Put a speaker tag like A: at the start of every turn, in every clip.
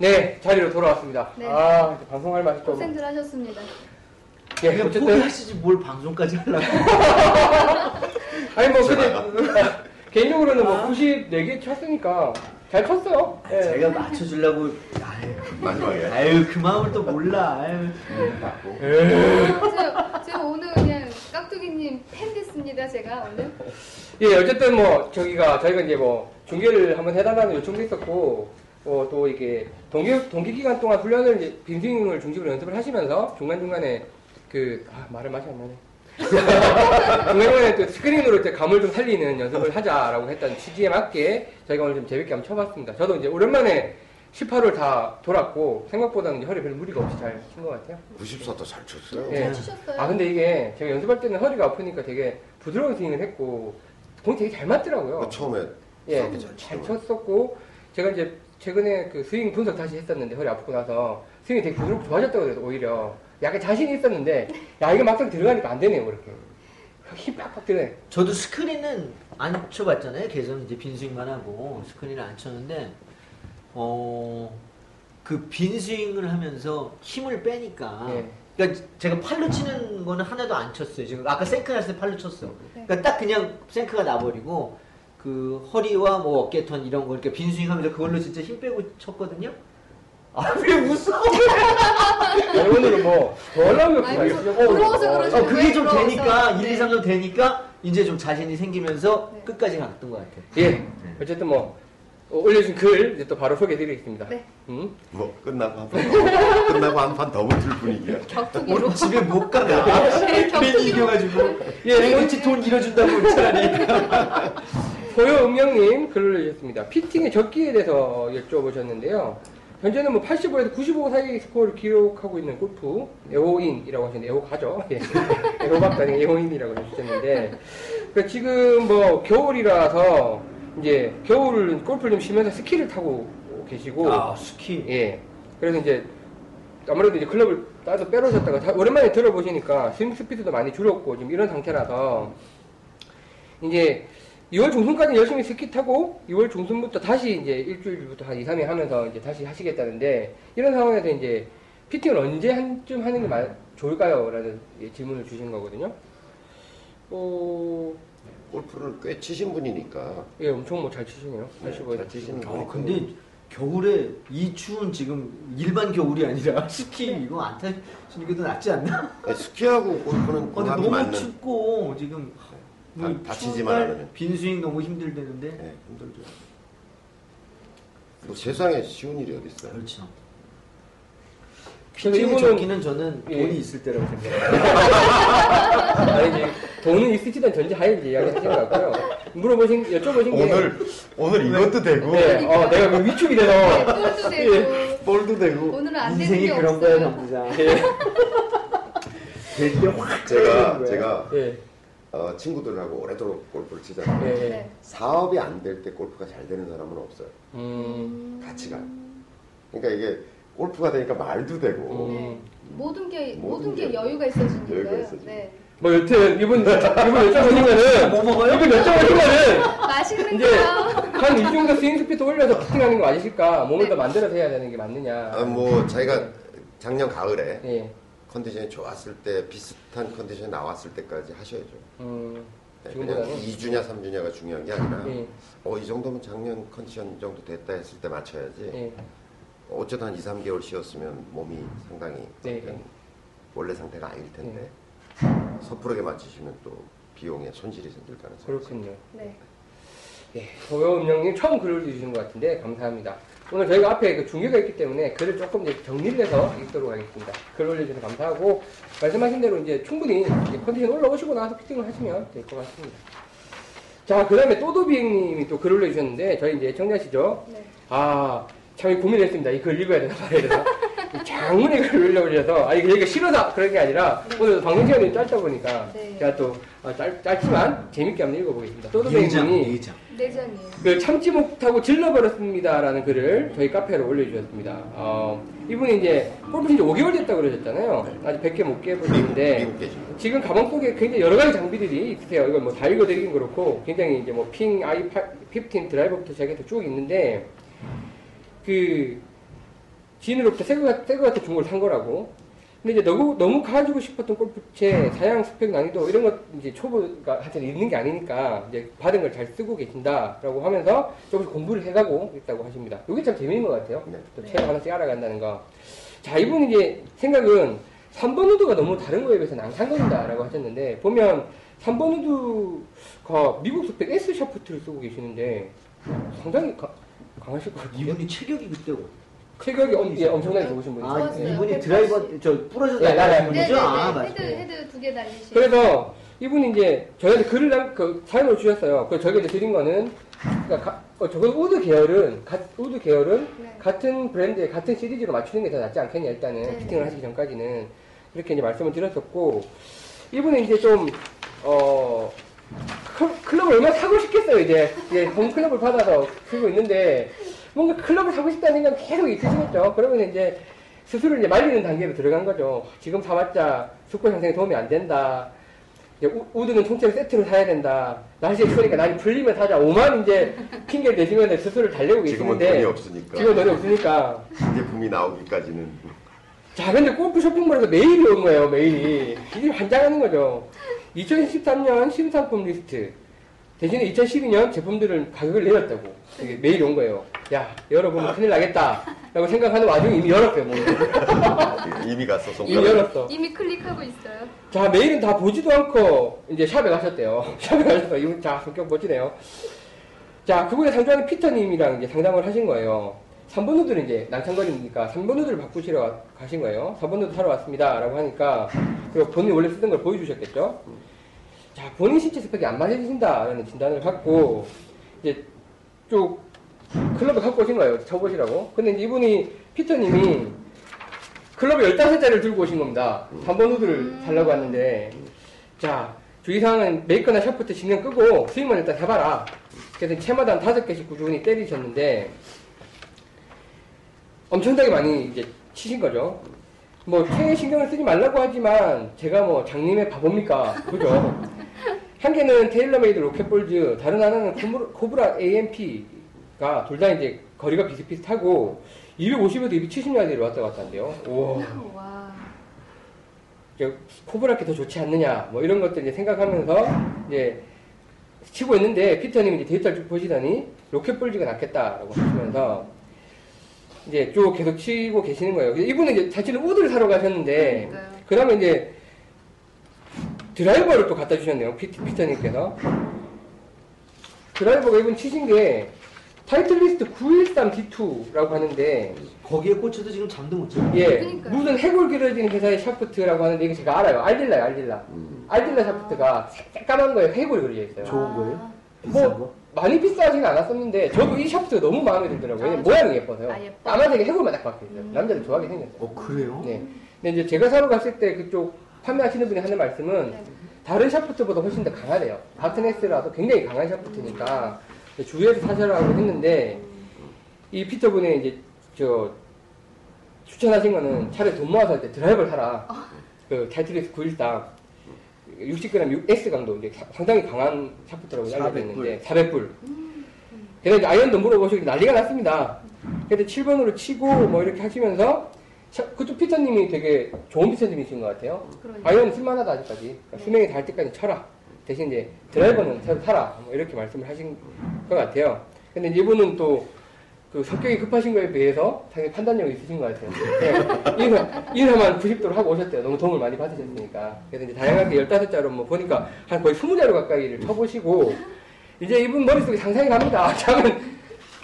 A: 네, 자리로 돌아왔습니다.
B: 네.
A: 아, 이제 방송할 맛이 좀.
B: 고생들 하셨습니다.
A: 예,
C: 그냥
A: 어쨌든.
C: 포기하시지 뭘 방송까지 하려고.
A: 아니, 뭐, 근데, 아, 개인적으로는 뭐, 94개 쳤으니까, 잘 쳤어요. 예.
C: 제가 맞춰주려고. 아유,
D: 마지막에.
C: 아유 그 마음을 또 몰라. 아유.
B: 제가, 제가 오늘 그냥 깍두기님 팬 됐습니다. 제가 오늘.
A: 예, 어쨌든 뭐, 저기가, 저희가 이제 뭐, 중계를 한번 해달라는 요청도 있었고, 어, 또 이게, 동기, 동기 기간 동안 훈련을 빈스윙을 중심으로 연습을 하시면서, 중간 중간에 그, 아, 말을 맛이 안 나네. 중간중간에 또 스크린으로 이제 감을 좀 살리는 연습을 하자라고 했던 취지에 맞게 저희가 오늘 좀 재밌게 한번 쳐봤습니다. 저도 이제 오랜만에 18홀 다 돌았고, 생각보다는 이제 허리 별 무리가 없이 잘 친 것 같아요.
D: 94도 잘 쳤어요.
A: 예.
B: 잘 치셨어요.
A: 아, 근데 이게 제가 연습할 때는 허리가 아프니까 되게 부드러운 스윙을 했고, 공이 되게 잘 맞더라고요.
D: 그 처음에
A: 예,
D: 잘
A: 잘. 쳤었고 제가 이제 최근에 그 스윙 분석 다시 했었는데 허리 아프고 나서 스윙이 되게 부드럽고 좋아졌다고 그래서 오히려 약간 자신이 있었는데 야 이게 막상 들어가니까 안 되네요 그렇게 힘 팍팍 들어요.
C: 저도 스크린은 안 쳐봤잖아요. 계속 이제 빈스윙만 하고 스크린을 안 쳤는데 어그 빈스윙을 하면서 힘을 빼니까.
A: 예.
C: 그러니까 제가 팔로 치는 거는 하나도 안 쳤어요. 지금 아까 생크 났을 때 팔로 쳤어.
B: 네.
C: 그러니까 딱 그냥 생크가 나버리고 그 허리와 뭐 어깨턴 이런 거 이렇게 빈스윙 하면서 그걸로 진짜 힘 빼고 쳤거든요. 아 왜 웃어?
A: 오늘은 뭐더 올라오면
B: 아니, 무슨 부러워서 그러지.
C: 어, 그게 좀
B: 부러워서.
C: 되니까, 1,
B: 네.
C: 2, 3점 되니까, 이제 좀 자신이 생기면서
B: 네.
C: 끝까지 갔던 것 같아요.
A: 예 어쨌든 뭐 어, 올려준 글 이제 또 바로 소개해드리겠습니다.
B: 네.
A: 음.
D: 뭐 끝나고 한 판 더, 끝나고 한 판 더 붙을 분위기야.
B: 격투기로.
C: 오늘 집에 못 가나?
B: 네,
C: 괜히
B: 격투기로.
C: 이겨가지고.
A: 예,
C: 랭어치 돈 잃어준다고 차라리.
A: 소요음영님 글을 올리셨습니다. 피팅의 적기에 대해서 여쭤보셨는데요. 현재는 뭐 85에서 95 사이 스코어를 기록하고 있는 골프 에호인이라고 하셨는데 에호가죠. 예. 에호박도 아니고 에호인이라고 해주셨는데 그러니까 지금 뭐 겨울이라서 이제 겨울 골프를 좀 쉬면서 스키를 타고 계시고
C: 아, 스키.
A: 예. 그래서 이제 아무래도 이제 클럽을 따서 빼놓으셨다가 다- 오랜만에 들어보시니까 스윙 스피드도 많이 줄었고 지금 이런 상태라서 이제 2월 중순까지 열심히 스키 타고 2월 중순부터 다시 이제 일주일부터 한 2, 3일 하면서 이제 다시 하시겠다는데 이런 상황에서 이제 피팅을 언제 한쯤 하는 게 마- 좋을까요? 라는 예, 질문을 주신 거거든요. 어,
D: 골프를 꽤 치신 분이니까.
A: 예, 엄청 뭐 잘 치시네요.
D: 네,
A: 85에서
D: 잘 치시는
C: 아,
D: 분이니까.
C: 근데 겨울에 이 추운 지금 일반 겨울이 아니라 스키 이거 안 타시는 게 더 낫지 않나?
D: 아니, 스키하고 골프는
C: 어, 근데
D: 궁합이
C: 너무
D: 맞는.
C: 춥고 지금 뭐
D: 다-
C: 날
D: 않으면.
C: 빈스윙 너무 힘들대는데
D: 예, 힘들죠. 뭐 세상에 쉬운 일이 어디 있어요?
C: 그렇죠. 피팅의
A: 이거는-
C: 적기는 저는
A: 예.
C: 돈이 있을 때라고 생각해요.
A: 아니 이제 돈은 있으시던 전제 하에 이제 이야기 하신 것 같고요. 물어보신, 여쭤보신 게.
D: 오늘 오늘 이것도 되고
A: 네, 어, 내가 그 위축이
B: 네,
A: 돼서.
B: 볼도 되고.
D: 볼도 되고
B: 오늘은 안 되는
C: 인생이
B: 게
C: 그런 거야. 전부자.
A: 예,
C: 될때확
D: 제가 제가
A: 예,
D: 어, 친구들하고 오래도록 골프를 치잖아요.
B: 네.
D: 사업이 안 될 때 골프가 잘 되는 사람은 없어요.
A: 음,
D: 같이 가요. 그러니까 이게 골프가 되니까 말도 되고
A: 음.
B: 모든 게 모든
D: 모든
B: 게
D: 게
B: 여유가 있어지니까요.
D: 여유가 있어지고.
B: 네.
A: 뭐 여튼, 이분, 이분 여쭤보시면은.
C: 뭐 먹어요?
A: 이분 여쭤보시면은.
B: 맛있는
A: 이제
B: 거요.
A: 한이 정도 스윙 스피드 올려서 피팅하는 거 맞으실까? 몸을 더 만들어서 해야 되는 게 맞느냐.
D: 아, 뭐 자기가 작년 가을에
A: 예.
D: 컨디션이 좋았을 때 비슷한 컨디션이 나왔을 때까지 하셔야죠.
A: 음,
D: 네, 그냥
A: 지금보다는.
D: 2주냐 3주냐가 중요한 게 아니라
A: 예.
D: 어, 이 정도면 작년 컨디션 정도 됐다 했을 때 맞춰야지.
A: 예.
D: 어쨌든 한 2, 3개월 쉬었으면 몸이 상당히
A: 네,
D: 어떤
A: 네.
D: 원래 상태가 아닐 텐데 섣부르게 맞추시면 또 비용에 손실이 생길 가능성이
A: 그렇군요.
B: 네.
A: 예, 소영음영님 처음 글을 주신 것 같은데 감사합니다. 오늘 저희가 앞에 그 중계가 있기 때문에 글을 조금 이제 정리를 해서 읽도록 하겠습니다. 글 올려주셔서 감사하고 말씀하신 대로 이제 충분히 이제 컨디션 올라오시고 나서 피팅을 하시면 될 것 같습니다. 자, 그 다음에 또도비행님이 또 글 올려주셨는데 저희 이제 청자시죠?
B: 네.
A: 아, 참 고민했습니다. 이 글 읽어야 되나 말아야 되나. 장문의 글을 올려주셔서, 아니, 얘기가 싫어서 그런 게 아니라, 오늘 방송 시간이 짧다 보니까,
B: 네.
A: 제가 또, 어, 짧, 짧지만 재밌게 한번 읽어보겠습니다.
B: 내장이에요.
A: 그 참지 못하고 질러버렸습니다라는 글을 저희 카페로 올려주셨습니다. 어, 이분이 이제 골프 이제 5개월 됐다고 그러셨잖아요. 아직 100개 못 깨보셨는데 지금 가방 속에 굉장히 여러 가지 장비들이 있으세요. 이걸 뭐 다 읽어드리긴 그렇고 굉장히 이제 뭐핑 i15 드라이버부터 시작해서 쭉 있는데 그 지인으로부터 새거 새거 같은 중고를 산 거라고. 근데 이제 너무 너무 가지고 싶었던 골프채 사양 스펙 난이도 이런 것 이제 초보가 한테 있는 게 아니니까 이제 받은 걸 잘 쓰고 계신다라고 하면서 조금씩 공부를 해가고 있다고 하십니다. 이게 참 재밌는 것 같아요.
D: 네.
A: 또 채 하나씩 알아간다는 거. 자 이분 이제 생각은 3번 우드가 너무 다른 거에 비해서 낭창거린다라고 하셨는데 보면 3번 우드가 미국 스펙 S 샤프트를 쓰고 계시는데 상당히 가- 강하실 것 같아요.
C: 이분이 체격이 그때고.
A: 체격이 엄, 예, 엄청나게 좋으신 분이죠.
C: 아,
B: 좋았어요.
C: 이분이
B: 180.
C: 드라이버, 저, 부러졌다.
A: 예, 나가는
C: 분이죠?
B: 네네네.
C: 아, 맞아요.
B: 헤드 헤드 두 개 달리시.
A: 그래서 이분이 이제 저희한테 글을 남, 그 사연을 주셨어요. 그 저희가 이제 드린 거는 그러니까 가, 어, 저거 우드 계열은 가, 우드 계열은
B: 네.
A: 같은 브랜드의 같은 시리즈로 맞추는 게 더 낫지 않겠냐 일단은
B: 네.
A: 피팅을 하시기 전까지는 그렇게 이제 말씀을 드렸었고 이분은 이제 좀 어. 클- 클럽을 얼마나 사고 싶겠어요, 이제. 이제 홈클럽을 받아서 쓰고 있는데, 뭔가 클럽을 사고 싶다는 생각이 계속 있으시겠죠. 그러면 이제 스스로 이제 말리는 단계로 들어간 거죠. 지금 사봤자 스코어 형성에 도움이 안 된다. 우- 우드는 통째로 세트로 사야 된다. 날씨 추우니까 날이 풀리면 사자. 5만 이제 핑계를 대시면 스스로를 달래고
D: 지금은
A: 계시는데.
D: 돈이 없으니까
A: 지금 돈이 없으니까.
D: 신제품이 나오기까지는
A: 자, 근데 골프 쇼핑몰에서 메일이 온 거예요, 메일이. 이게 환장하는 거죠. 2013년 신상품 리스트. 대신에 2012년 제품들을 가격을 내렸다고. 이게 메일이 온 거예요. 야, 열어보면 큰일 나겠다. 라고 생각하는 와중에 이미 열었어요, 뭐.
D: 이미 갔어
A: 이미
D: 손가락.
A: 열었어.
B: 이미 클릭하고 있어요.
A: 자, 메일은 다 보지도 않고, 이제 샵에 가셨대요. 샵에 가셔서, 이분, 자, 성격 멋지네요. 자, 그분의 상주하는 fitter님이랑 이제 상담을 하신 거예요. 3번 우드는 이제 낭창거리니까 3번 우드를 바꾸시러 가- 가신 거예요. 4번 우드 사러 왔습니다. 라고 하니까, 본인이 원래 쓰던 걸 보여주셨겠죠? 자, 본인 신체 스펙이 안 맞으신다라는 진단을 받고, 이제 쭉 클럽을 갖고 오신 거예요. 쳐보시라고. 근데 이분이, fitter님이 클럽에 15자루를 들고 오신 겁니다. 3번 우드를 살려고 왔는데, 자, 주의사항은 메이커나 샤프트 신경 끄고 스윙만 일단 해봐라. 그래서 채마다 한 5개씩 꾸준히 때리셨는데, 엄청나게 많이 이제 치신 거죠. 뭐, 채에 신경을 쓰지 말라고 하지만, 제가 뭐, 장님에 바보입니까? 그죠? 한 개는 TaylorMade RocketBallz, 다른 하나는 Cobra, AMP가 둘 다 이제 거리가 비슷비슷하고, 250에서 270야드로 왔다 갔다 한대요. 우와.
B: 와.
A: 이제 Cobra께 더 좋지 않느냐, 뭐 이런 것들 이제 생각하면서 이제 치고 있는데 fitter님이 이제 데이터를 쭉 보시더니 RocketBallz가 낫겠다라고 하시면서 이제 쭉 계속 치고 계시는 거예요. 이분은 이제 사실은 우드를 사러 가셨는데.
B: 그
A: 다음에 이제 드라이버를 또 갖다 주셨네요. 피, fitter님께서. 드라이버가 이분 치신 게 Titleist 913D2라고 하는데
C: 거기에 꽂혀도 지금 잠도 못 자요.
A: 예,
B: 그러니까요.
A: 무슨 해골 그려진 회사의 샤프트라고 하는데 이거 제가 알아요. Aldila요, Aldila.
D: 음.
A: Aldila 샤프트가 새까만 거에 해골이 그려져 있어요.
C: 좋은 거예요?
B: 아,
C: 비싼
A: 뭐
C: 거?
A: 많이 비싸지는 않았었는데 저도 이 샤프트가 너무 마음에 들더라고요.
B: 아,
A: 모양이 예뻐서요.
B: 아, 예뻐.
A: 까만색에 해골만 딱 박혀 있어요.
B: 음.
A: 남자들 좋아하게 생겼어요.
C: 어, 그래요?
A: 네. 근데 이제 제가 사러 갔을 때 그쪽 판매하시는 분이 하는 말씀은
B: 네.
A: 다른 샤프트보다 훨씬 더 강하대요. 같은 S라도 굉장히 강한 샤프트니까 주의해서 사셔라고 했는데 이 fitter분이 이제 저 추천하신 거는 차라리 돈 모아서 할 때 드라이버를 사라. 그 Titleist 913 60g S 강도 이제 사- 상당히 강한 샤프트라고 알려져 있는데 400불. 그래서 이제 아이언도 물어보시고 난리가 났습니다. 그래서 7번으로 치고 뭐 이렇게 하시면서 샤- 그쪽 fitter님이 되게 좋은 fitter님이신 것 같아요.
B: 그러니까.
A: 아이언은 쓸만하다 아직까지. 그러니까 수명이 다할 때까지 쳐라. 대신 이제 드라이버는 새로 사라. 뭐 이렇게 말씀을 하신 것 같아요. 근데 이제 이분은 또 그 성격이 급하신 거에 비해서 상당히 판단력이 있으신 것 같아요. 네. 인사, 인사만 90도로 하고 오셨대요. 너무 도움을 많이 받으셨으니까. 그래서 이제 다양하게 15자루 뭐 보니까 한 거의 20자루 가까이를 쳐보시고 이제 이분 머릿속에 상상이 갑니다. 저는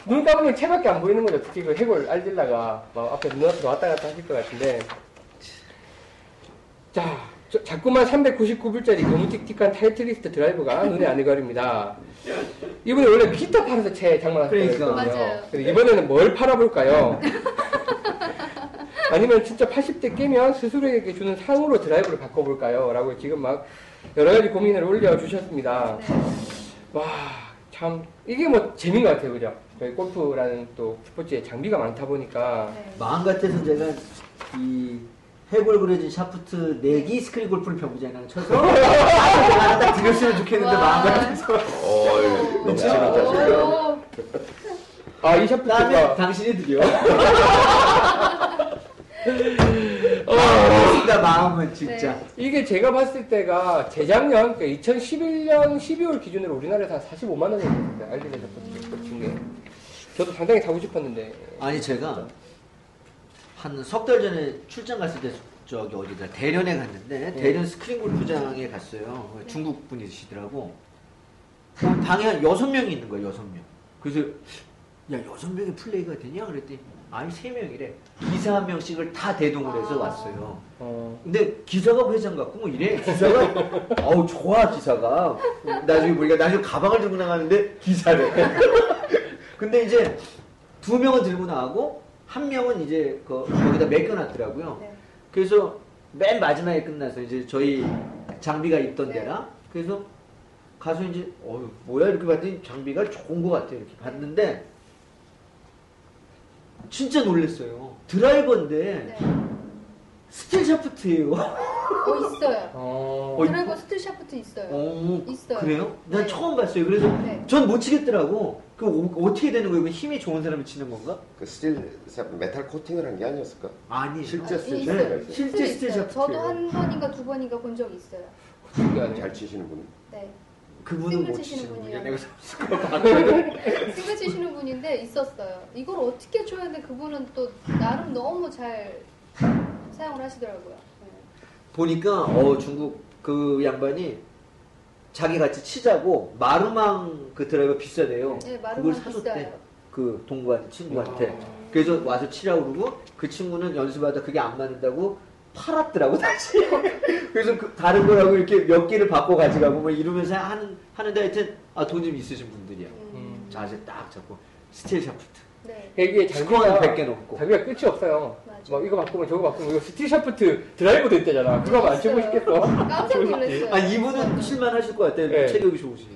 A: 눈 감으면 채밖에 안 보이는 거죠. 특히 그 해골 알딜라가 막 앞에 눈앞에 왔다 갔다 하실 것 같은데. 자, 저- 자꾸만 399불짜리 너무 틱틱한 타이틀리스트 드라이버가 눈에 안 익어립니다. 이분이 원래 기타 팔아서 채 장만하셨거든요.
C: 그러니까.
B: 맞아요.
A: 그래서 이번에는 뭘 팔아볼까요? 아니면 진짜 80대 깨면 스스로에게 주는 상으로 드라이브를 바꿔볼까요? 라고 지금 막 여러 가지 고민을 올려주셨습니다.
B: 네.
A: 와, 참, 이게 뭐 재미인 것 같아요. 그죠? 저희 골프라는 또 스포츠에 장비가 많다 보니까.
B: 네.
C: 마음 같아서 제가 이 해골 그려진 샤프트 내기 스크린 골프를 병부장이랑 쳐서 하나 딱 드렸으면 좋겠는데
B: 와.
C: 마음 같아서
D: 어이, 넘치는 자신감.
B: 오,
A: 아, 이
C: 다음에
A: 샤프트가.
C: 당신이 드려.
A: 어,
C: 진짜 마음은 진짜.
B: 네.
A: 이게 제가 봤을 때가 재작년, 그러니까 2011년 12월 기준으로 우리나라에서 한 45만 원이 됐어요. 알리레 샤프트 준 게. 저도 상당히 사고 싶었는데.
C: 아니 제가 한 석 달 전에 출장 갔을 때 저기 어디다 대련에 갔는데
A: 네.
C: 대련 스크린 골프장에 갔어요. 중국 분이시더라고. 그 방에 한 여섯 명이 있는 거야 여섯 명. 그래서 야 여섯 명이 플레이가 되냐 그랬더니 아니 세 명이래. 기사 한 명씩을 다 대동을 해서
B: 아.
C: 왔어요.
A: 어,
C: 근데 기사가 회장 같고 뭐 이래 기사가 어우 좋아 기사가 나중에 보니까 나중에 가방을 들고 나가는데 기사래 근데 이제 두 명은 들고 나가고 한 명은 이제 그 거기다 맡겨놨더라고요
B: 네.
C: 그래서 맨 마지막에 끝나서 이제 저희 장비가 있던
B: 네.
C: 데라 그래서 가서 이제 어휴 뭐야 이렇게 봤더니 장비가 좋은 것 같아 이렇게 봤는데 진짜 놀랐어요 드라이버인데
B: 네.
C: 스틸 샤프트예요
B: 어, 있어요.
A: 어,
C: 어,
B: 드라이버 스틸 샤프트 있어요.
C: 어,
B: 있어요.
C: 그래요? 난
B: 네.
C: 처음 봤어요. 그래서
B: 네.
C: 전못 치겠더라고. 그 어, 떻게 되는 거예요? 이거 힘이 좋은 사람이 치는 건가?
D: 그 스틸 메탈 코팅을 한 게 아니었을까?
C: 아니.
D: 실제
B: 아,
D: 스틸
B: 있어요.
C: 실제 스틸. 샤프트예요.
B: 저도 한 번인가 두 번인가 본 적이 있어요.
A: 신기하네.
D: 잘 치시는 분.
B: 네.
C: 그분은 못
B: 치시는
C: 분이야. 내가 봤거든.
B: 싱글 치시는 분인데 있었어요. 이걸 어떻게 쳐야 돼? 그분은 또 나름 너무 잘 사용을 하시더라고요. 네.
C: 보니까 어 중국 그 양반이 자기 같이 치자고 마루망 그 드라이버 비싸대요.
B: 네,
C: 그걸
B: 마루망
C: 사줬대.
B: 비싸요.
C: 그 동구한 친구한테.
A: 아.
C: 그래서 와서 치라고 그러고 그 친구는 연습하다 그게 안 맞는다고 팔았더라고 다시. 그래서 그 다른 거라고 이렇게 몇 개를 바꿔 가져가고 뭐 이러면서 하는 하는데 하여튼 아 돈 좀 있으신 분들이야.
B: 음.
C: 자세 딱 잡고 스틸 샤프트.
B: 네.
A: 이게 장비가
C: 100개 넘고.
A: 장비가 끝이 없어요.
B: 맞아.
A: 막 이거 바꾸면 저거 바꾸면 이거 스틸 샤프트 드라이버도 있대잖아. 그거 안 치고
B: 있어요.
A: 싶겠어.
B: 깜짝 놀랐어요.
C: 아 이분은 쓸만하실 것 같아요.
A: 네.
C: 체력이 좋으시니까.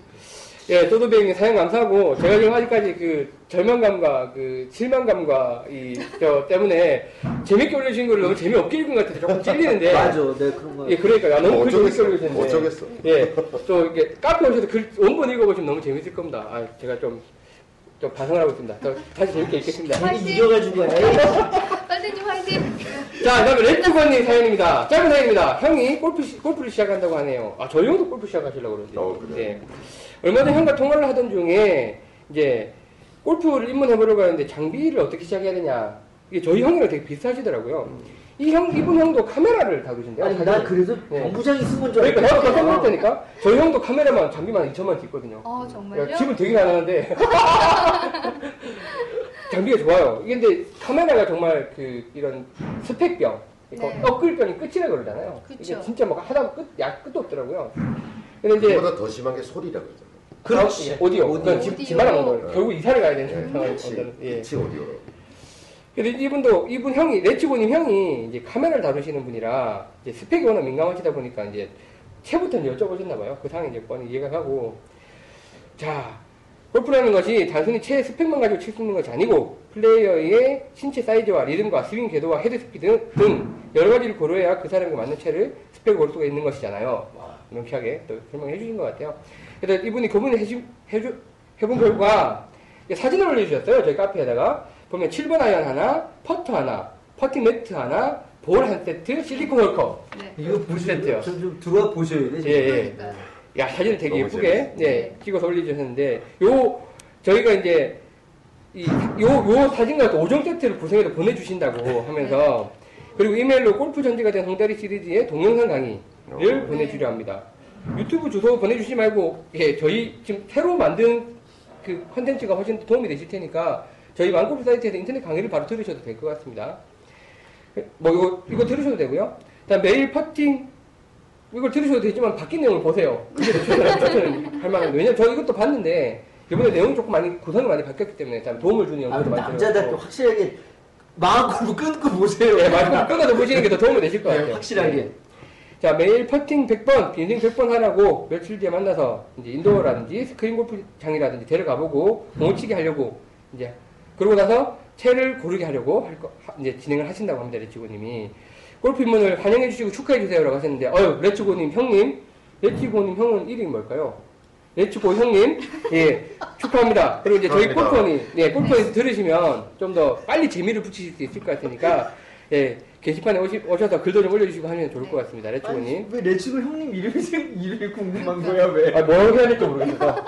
A: 예, 또도배님 사연 감사하고 제가 지금 아직까지 그 절망감과 그 실망감과 이 저 때문에 재밌게 올려주신 걸 너무 재미없게 읽은 것 같아서 조금 찔리는데.
C: 맞아, 네 그런 거.
A: 예, 그러니까 야, 너무 글 재밌게. 올려주셨네.
D: 어쩌겠어.
A: 예, 또 이게 카페 오셔서 글 원본 읽어보시면 너무 재밌을 겁니다. 아, 제가 좀, 좀 반성을 하고 있습니다. 저 다시 재밌게 읽겠습니다.
C: 이겨가지고!
A: 자, 그 다음에 렛츠건님 사연입니다. 짧은 사연입니다. 형이 골프, 시- 골프를 시작한다고 하네요. 아, 저희 형도 골프 시작하시려고 그러는데.
D: 어, 그래요?
A: 예. 얼마 전에 형과 통화를 하던 중에, 이제, 골프를 입문해보려고 하는데 장비를 어떻게 시작해야 되냐. 이게 저희 형이랑 되게 비슷하시더라고요. 이 형, 이분 형도 카메라를 다루신대요.
C: 아니. 난 그래서
A: 네.
C: 본부장이 쓴건 줄
A: 그러니까 나도 깜짝
C: 알았다니까.
A: 놀랐다니까? 저희 형도 카메라만 장비만 2천만 있거든요.
B: 어,
A: 야,
B: 정말요?
A: 집은 되게 가난한데. 장비가 좋아요. 이게 근데 카메라가 정말 그 이런 스펙병,
B: 네.
A: 엇글병이 끝이라 그러잖아요.
B: 그쵸.
A: 이게 진짜 뭐 하다 끝, 약 끝도 없더라고요. 근데 이제
D: 그보다 더 심한 게 소리라 그러잖아.
C: 그렇지.
A: 오디오.
C: 오디오.
A: 그건 집,
B: 오디오.
A: 집안하는 거예요.
B: 네.
A: 결국 이사를 가야 되는
B: 음.
A: 상황이 거든. 예.
D: 그치 오디오로.
A: 근데 이분도 이분 형이 레츠고님 형이 이제 카메라를 다루시는 분이라 이제 스펙이 워낙 민감하시다 보니까 이제 채부터 여쭤보셨나 봐요. 그 상황이 이제 뻔히 이해가 가고 자 골프라는 것이 단순히 채의 스펙만 가지고 칠 수 있는 것이 아니고 플레이어의 신체 사이즈와 리듬과 스윙 궤도와 헤드 스피드 등 여러 가지를 고려해야 그 사람에게 맞는 채를 스펙을 고를 수가 있는 것이잖아요. 와, 명쾌하게 또 설명해 주신 것 같아요. 그래서 이분이 고민을 해주, 해주, 해본 결과 사진을 올려주셨어요. 저희 카페에다가. 보면 7번 아이언 하나, 퍼터 하나, 퍼팅 매트 하나, 볼 한 세트, 실리콘 홀컵.
B: 네.
C: 이거
A: 세트요.
C: 보시면 좀 들어와 보셔야 돼.
A: 예, 예.
B: 그러니까요.
A: 야, 사진을 되게 예쁘게. 예, 찍어서 올려주셨는데, 요, 저희가 이제, 이, 요, 요 사진과 또 5종 세트를 구성해서 보내주신다고 하면서, 그리고 이메일로 골프 전지가 된 홍다리 시리즈의 동영상 강의를
D: 어.
A: 보내주려 합니다. 유튜브 주소 보내주시지 말고, 예, 저희 지금 새로 만든 그 컨텐츠가 훨씬 도움이 되실 테니까, 저희 왕골프 사이트에서 인터넷 강의를 바로 들으셔도 될 것 같습니다. 뭐, 이거, 이거 들으셔도 되고요. 다음 매일 퍼팅, 이걸 들으셔도 되지만 바뀐 내용을 보세요. 그게 추천, 추천할 만한 왜냐면 저 이것도 봤는데, 이번에 내용이 조금 많이, 구성이 많이 바뀌었기 때문에 참 도움을 주는
C: 아,
A: 영상도 많이 들어갔고.
C: 확실하게 마음껏 끊고 보세요.
A: 네, 마지막 끊어서 보시는 게 더 도움이 되실 것
C: 네,
A: 같아요.
C: 확실하게.
A: 네. 자, 매일 퍼팅 100번, 빈스윙 100번 하라고 며칠 뒤에 만나서 이제 indoor라든지 스크린 골프장이라든지 데려가보고 공치기 하려고 이제 그러고 나서 채를 고르게 하려고 할 거, 하- 이제 진행을 하신다고 합니다, 레츠고님이. 골프 입문을 환영해 주시고 축하해 주세요라고 하셨는데, 어유 레츠고님 형님, 레츠고님 형은 이름이 뭘까요? 레츠고 형님, 예, 축하합니다. 그리고 이제 저희. 골프원이, 예, 골프원에서 들으시면 좀 더 빨리 재미를 붙이실 수 있을 것 같으니까, 예, 게시판에 오시, 오셔서 글도 좀 올려주시고 하면 좋을 것 같습니다, 레츠고님.
C: 왜 레츠고 형님 이름이 생 이름이 궁금한 거야 왜?
A: 아, 뭘 해야 될지 모르겠어서.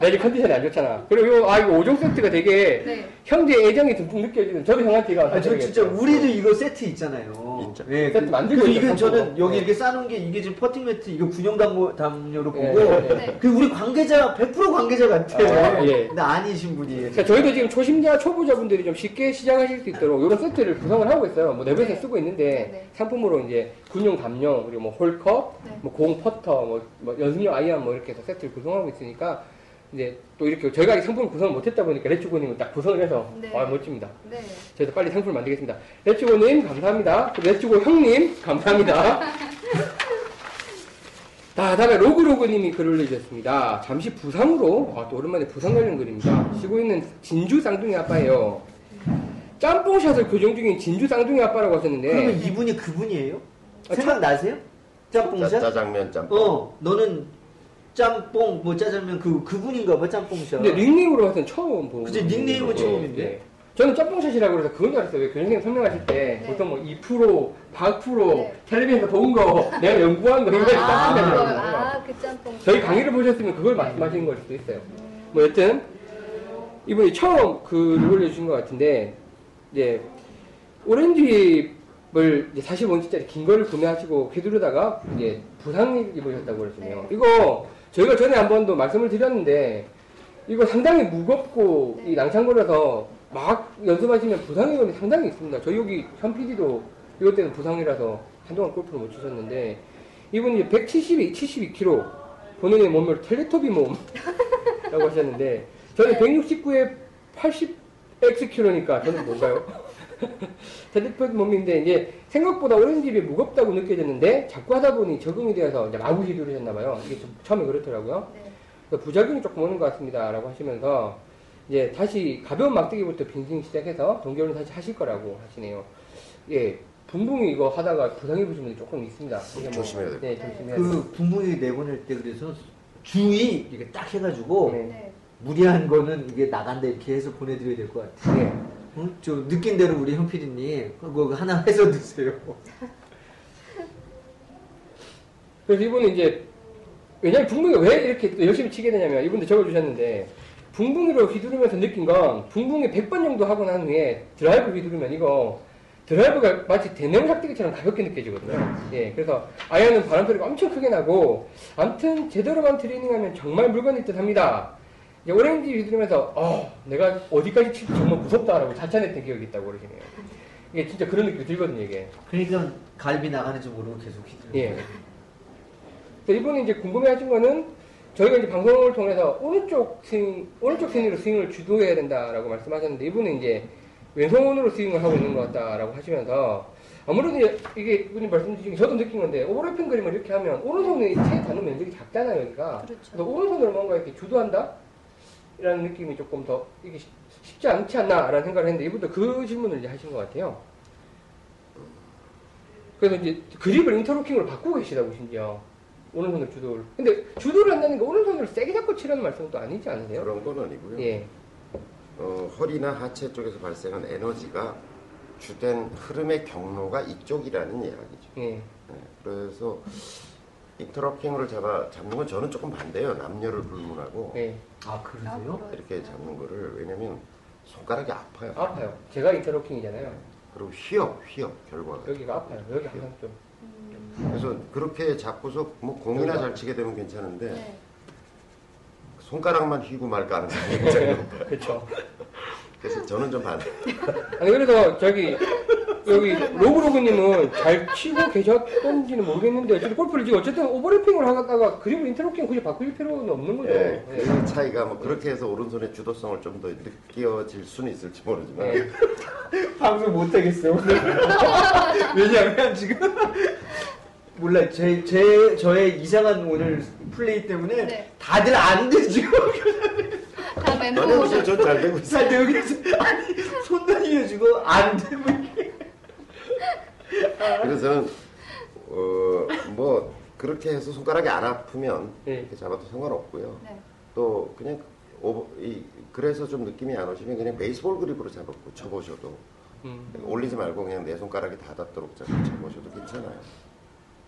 A: 나 지금 컨디션이 안 좋잖아. 그리고 요, 아, 이거 5종 세트가 되게
B: 네.
A: 형제 애정이 듬뿍 느껴지는, 저도 형한테 이거
C: 아, 저 진짜 우리도 이거 세트 있잖아요.
D: 있죠.
C: 네,
A: 세트 만들고
C: 그래서
A: 있죠,
C: 이게 저는. 여기
A: 네.
C: 이렇게 싸놓은 게 이게 지금 퍼팅 매트 이거 군용 담요, 담요로
A: 네,
C: 보고
A: 네,
B: 네.
C: 그 우리 관계자 100% 관계자 같아요.
A: 아, 예.
C: 근데 아니신 분이에요.
A: 그러니까 저희도 지금 초심자, 초보자분들이 좀 쉽게 시작하실 수 있도록 이런 세트를 구성을 하고 있어요. 뭐 내부에서
B: 네.
A: 쓰고 있는데
B: 네.
A: 상품으로 이제 군용 담요, 그리고 뭐 홀컵,
B: 네.
A: 뭐공 퍼터, 뭐, 뭐 연습용 아이언 뭐 이렇게 해서 세트를 구성하고 있으니까 이제 또 이렇게 저희가 상품을 구성을 못했다 보니까 레츠고님은 딱 구성을 해서
B: 네.
A: 아 멋집니다.
B: 네.
A: 저희도 빨리 상품을 만들겠습니다. 레츠고님 감사합니다. 레츠고 형님 감사합니다. 자, 다음에 로그로그님이 글을 올려주셨습니다. 잠시 부상으로, 아, 또 오랜만에 부상 관련 글입니다. 쉬고 있는 진주 쌍둥이 아빠예요. 짬뽕샷을 교정 중인 진주 쌍둥이 아빠라고 하셨는데,
C: 그러면 이분이 그분이에요?
A: 아,
C: 생각나세요?
D: 짜,
C: 짬뽕샷?
D: 짜 장면 짬뽕.
C: 어, 너는 짬뽕 뭐 짜장면 그 그분인가 봐 짬뽕샷.
A: 근데 닉네임으로 하여튼 처음 보고.
C: 그치, 닉네임은
A: 예,
C: 처음인데.
A: 예. 저는 짬뽕샷이라고 그래서 그건 줄 알았어요. 왜 교수님 설명하실 때
B: 네.
A: 보통 뭐 2%, 4%
B: 네.
A: 텔레비전에서 본 거, 내가 연구한 거, 이거
B: 아,
A: 짬뽕샷이라고. 그래요.
B: 아, 그 짬뽕.
A: 저희 강의를 보셨으면 그걸 말씀하시는 걸 수도 있어요. 뭐 여튼 이분이 처음 글을 올려주신 것 같은데 이제 오렌지를 이제 45인치짜리 긴 거를 구매하시고 휘두르다가 이제 부상을 입으셨다고 그러시네요.
B: 네.
A: 이거 저희가 전에 한 번도 말씀을 드렸는데 이거 상당히 무겁고
B: 네.
A: 이 낭창거려서 막 연습하시면 부상의 위험이 상당히 있습니다. 저희 여기 현 PD도 이것 때는 부상이라서 한동안 골프를 못 치셨는데 이분이 172, 72kg 본인의 몸을 텔레토비 몸이라고 하셨는데 저는 169에 80Xkg니까 저는 뭔가요? 텔레토비 몸인데 이제 생각보다 오렌지 잎이 무겁다고 느껴졌는데 자꾸 하다 보니 적응이 되어서 이제 마구 휘두르셨나봐요. 이게 좀 처음에 그렇더라고요.
B: 네.
A: 부작용이 조금 오는 것 같습니다라고 하시면서 이제 다시 가벼운 막대기부터 빙빙 시작해서 동계훈련 다시 하실 거라고 하시네요. 예, 붕붕이 이거 하다가 부상 입으신 분이 조금 있습니다. 이게 뭐-
D: 조심해야 돼요.
A: 네, 조심해야 돼요.
C: 그 분무기 내보낼 때 그래서 주의 이렇게 딱 해가지고
A: 네.
B: 네.
C: 무리한 거는 이게 나간다 이렇게 해서 보내드려야 될 것 같아요.
A: 네.
C: 응? 좀 느낀 대로 우리 형 PD님 그거 하나 해서 드세요.
A: 그래서 이분은 이제 왜냐면 붕붕이가 왜 이렇게 또 열심히 치게 되냐면 이분도 적어주셨는데 붕붕이로 휘두르면서 느낀 건 붕붕이 100번 정도 하고 난 후에 드라이브 휘두르면 이거 드라이브가 마치 대나무 삭대기처럼 가볍게 느껴지거든요. 예, 그래서 아이언은 바람 소리가 엄청 크게 나고 아무튼 제대로만 트레이닝하면 정말 물건일 듯 합니다. 이제 오렌지 휘두르면서 어, 내가 어디까지 칠지 정말 무섭다라고 자찬했던 기억이 있다고 그러시네요. 이게 진짜 그런 느낌이 들거든요, 이게.
C: 그러니까 갈비 나가는지 모르고 계속 휘두르는
A: 예. 그래서 이분이 이제 궁금해하신 거는 저희가 이제 방송을 통해서 오른쪽 스윙, 오른쪽 스윙으로 스윙을 주도해야 된다라고 말씀하셨는데 이분은 이제 왼손으로 스윙을 하고 있는 것 같다라고 하시면서 아무래도 이제 이게 이분이 말씀 주신 게 저도 느낀 건데 오버래핑 그림을 이렇게 하면 오른손이 채 닿는 면적이 작잖아요, 여기가.
B: 그렇죠.
A: 그래서 오른손으로 뭔가 이렇게 주도한다? 이라는 느낌이 조금 더 이게 쉽- 쉽지 않지 않나라는 생각을 했는데 이분도 그 질문을 이제 하신 것 같아요. 그래서 이제 그립을 인터로킹으로 바꾸고 계시다고 심지어 오른손으로 주도를. 근데 주도를 한다는 게 오른손으로 세게 잡고 치라는 말씀은 또 아니지 않으세요?
D: 그런 건 아니고요.
A: 예.
D: 어, 허리나 하체 쪽에서 발생한 에너지가 주된 흐름의 경로가 이쪽이라는 이야기죠.
A: 예.
D: 네, 그래서 인터러핑을 잡아 잡는 건 저는 조금 반대예요. 남녀를 불문하고
A: 예.
C: 아
B: 아,
C: 그러세요?
B: 그래요?
D: 이렇게 잡는 거를 왜냐면 손가락이 아파요.
A: 아파요. 제가 인터로킹이잖아요.
D: 그리고 휘어 휘어 결과가.
A: 여기가 아파요. 여기 항상 좀.
B: 음,
D: 그래서 그렇게 잡고서 뭐 공이나 잘 치게 되면 괜찮은데
B: 네.
D: 손가락만 휘고 말 가능성이 굉장히 높아요.
A: 그렇죠.
D: 그래서 저는 좀 반대.
A: 아니 그래서 저기 여기 로그로그님은 잘 치고 계셨던지는 모르겠는데 어쨌든 골프를 지금 어쨌든 오버래핑을 하다가 그리고 인터로킹 굳이 바꿀 필요는 없는 거죠.
D: 예,
A: 예.
D: 그 차이가 뭐 그렇게 해서 오른손의 주도성을 좀 더 느껴질 수는 있을지 모르지만
A: 예.
C: 방송 못 하겠어요 오늘. 왜냐하면 지금 몰라 제, 제 저의 이상한 오늘 플레이 때문에
B: 네.
C: 다들 안 돼 지금
B: 다 멘붕 오셨
D: 전잘 되고 있어.
C: 잘 되고 계세요. 아니 손도 이어지고 안 되고.
D: 그래서 어 뭐 그렇게 해서 손가락이 안 아프면
A: 네.
D: 이렇게 잡아도 상관없고요.
B: 네.
D: 또 그냥 오버, 이, 그래서 좀 느낌이 안 오시면 그냥 베이스볼 그립으로 잡고 쳐보셔도
A: 음.
D: 올리지 말고 그냥 내 손가락이 닿았도록 잡고 쳐보셔도 괜찮아요.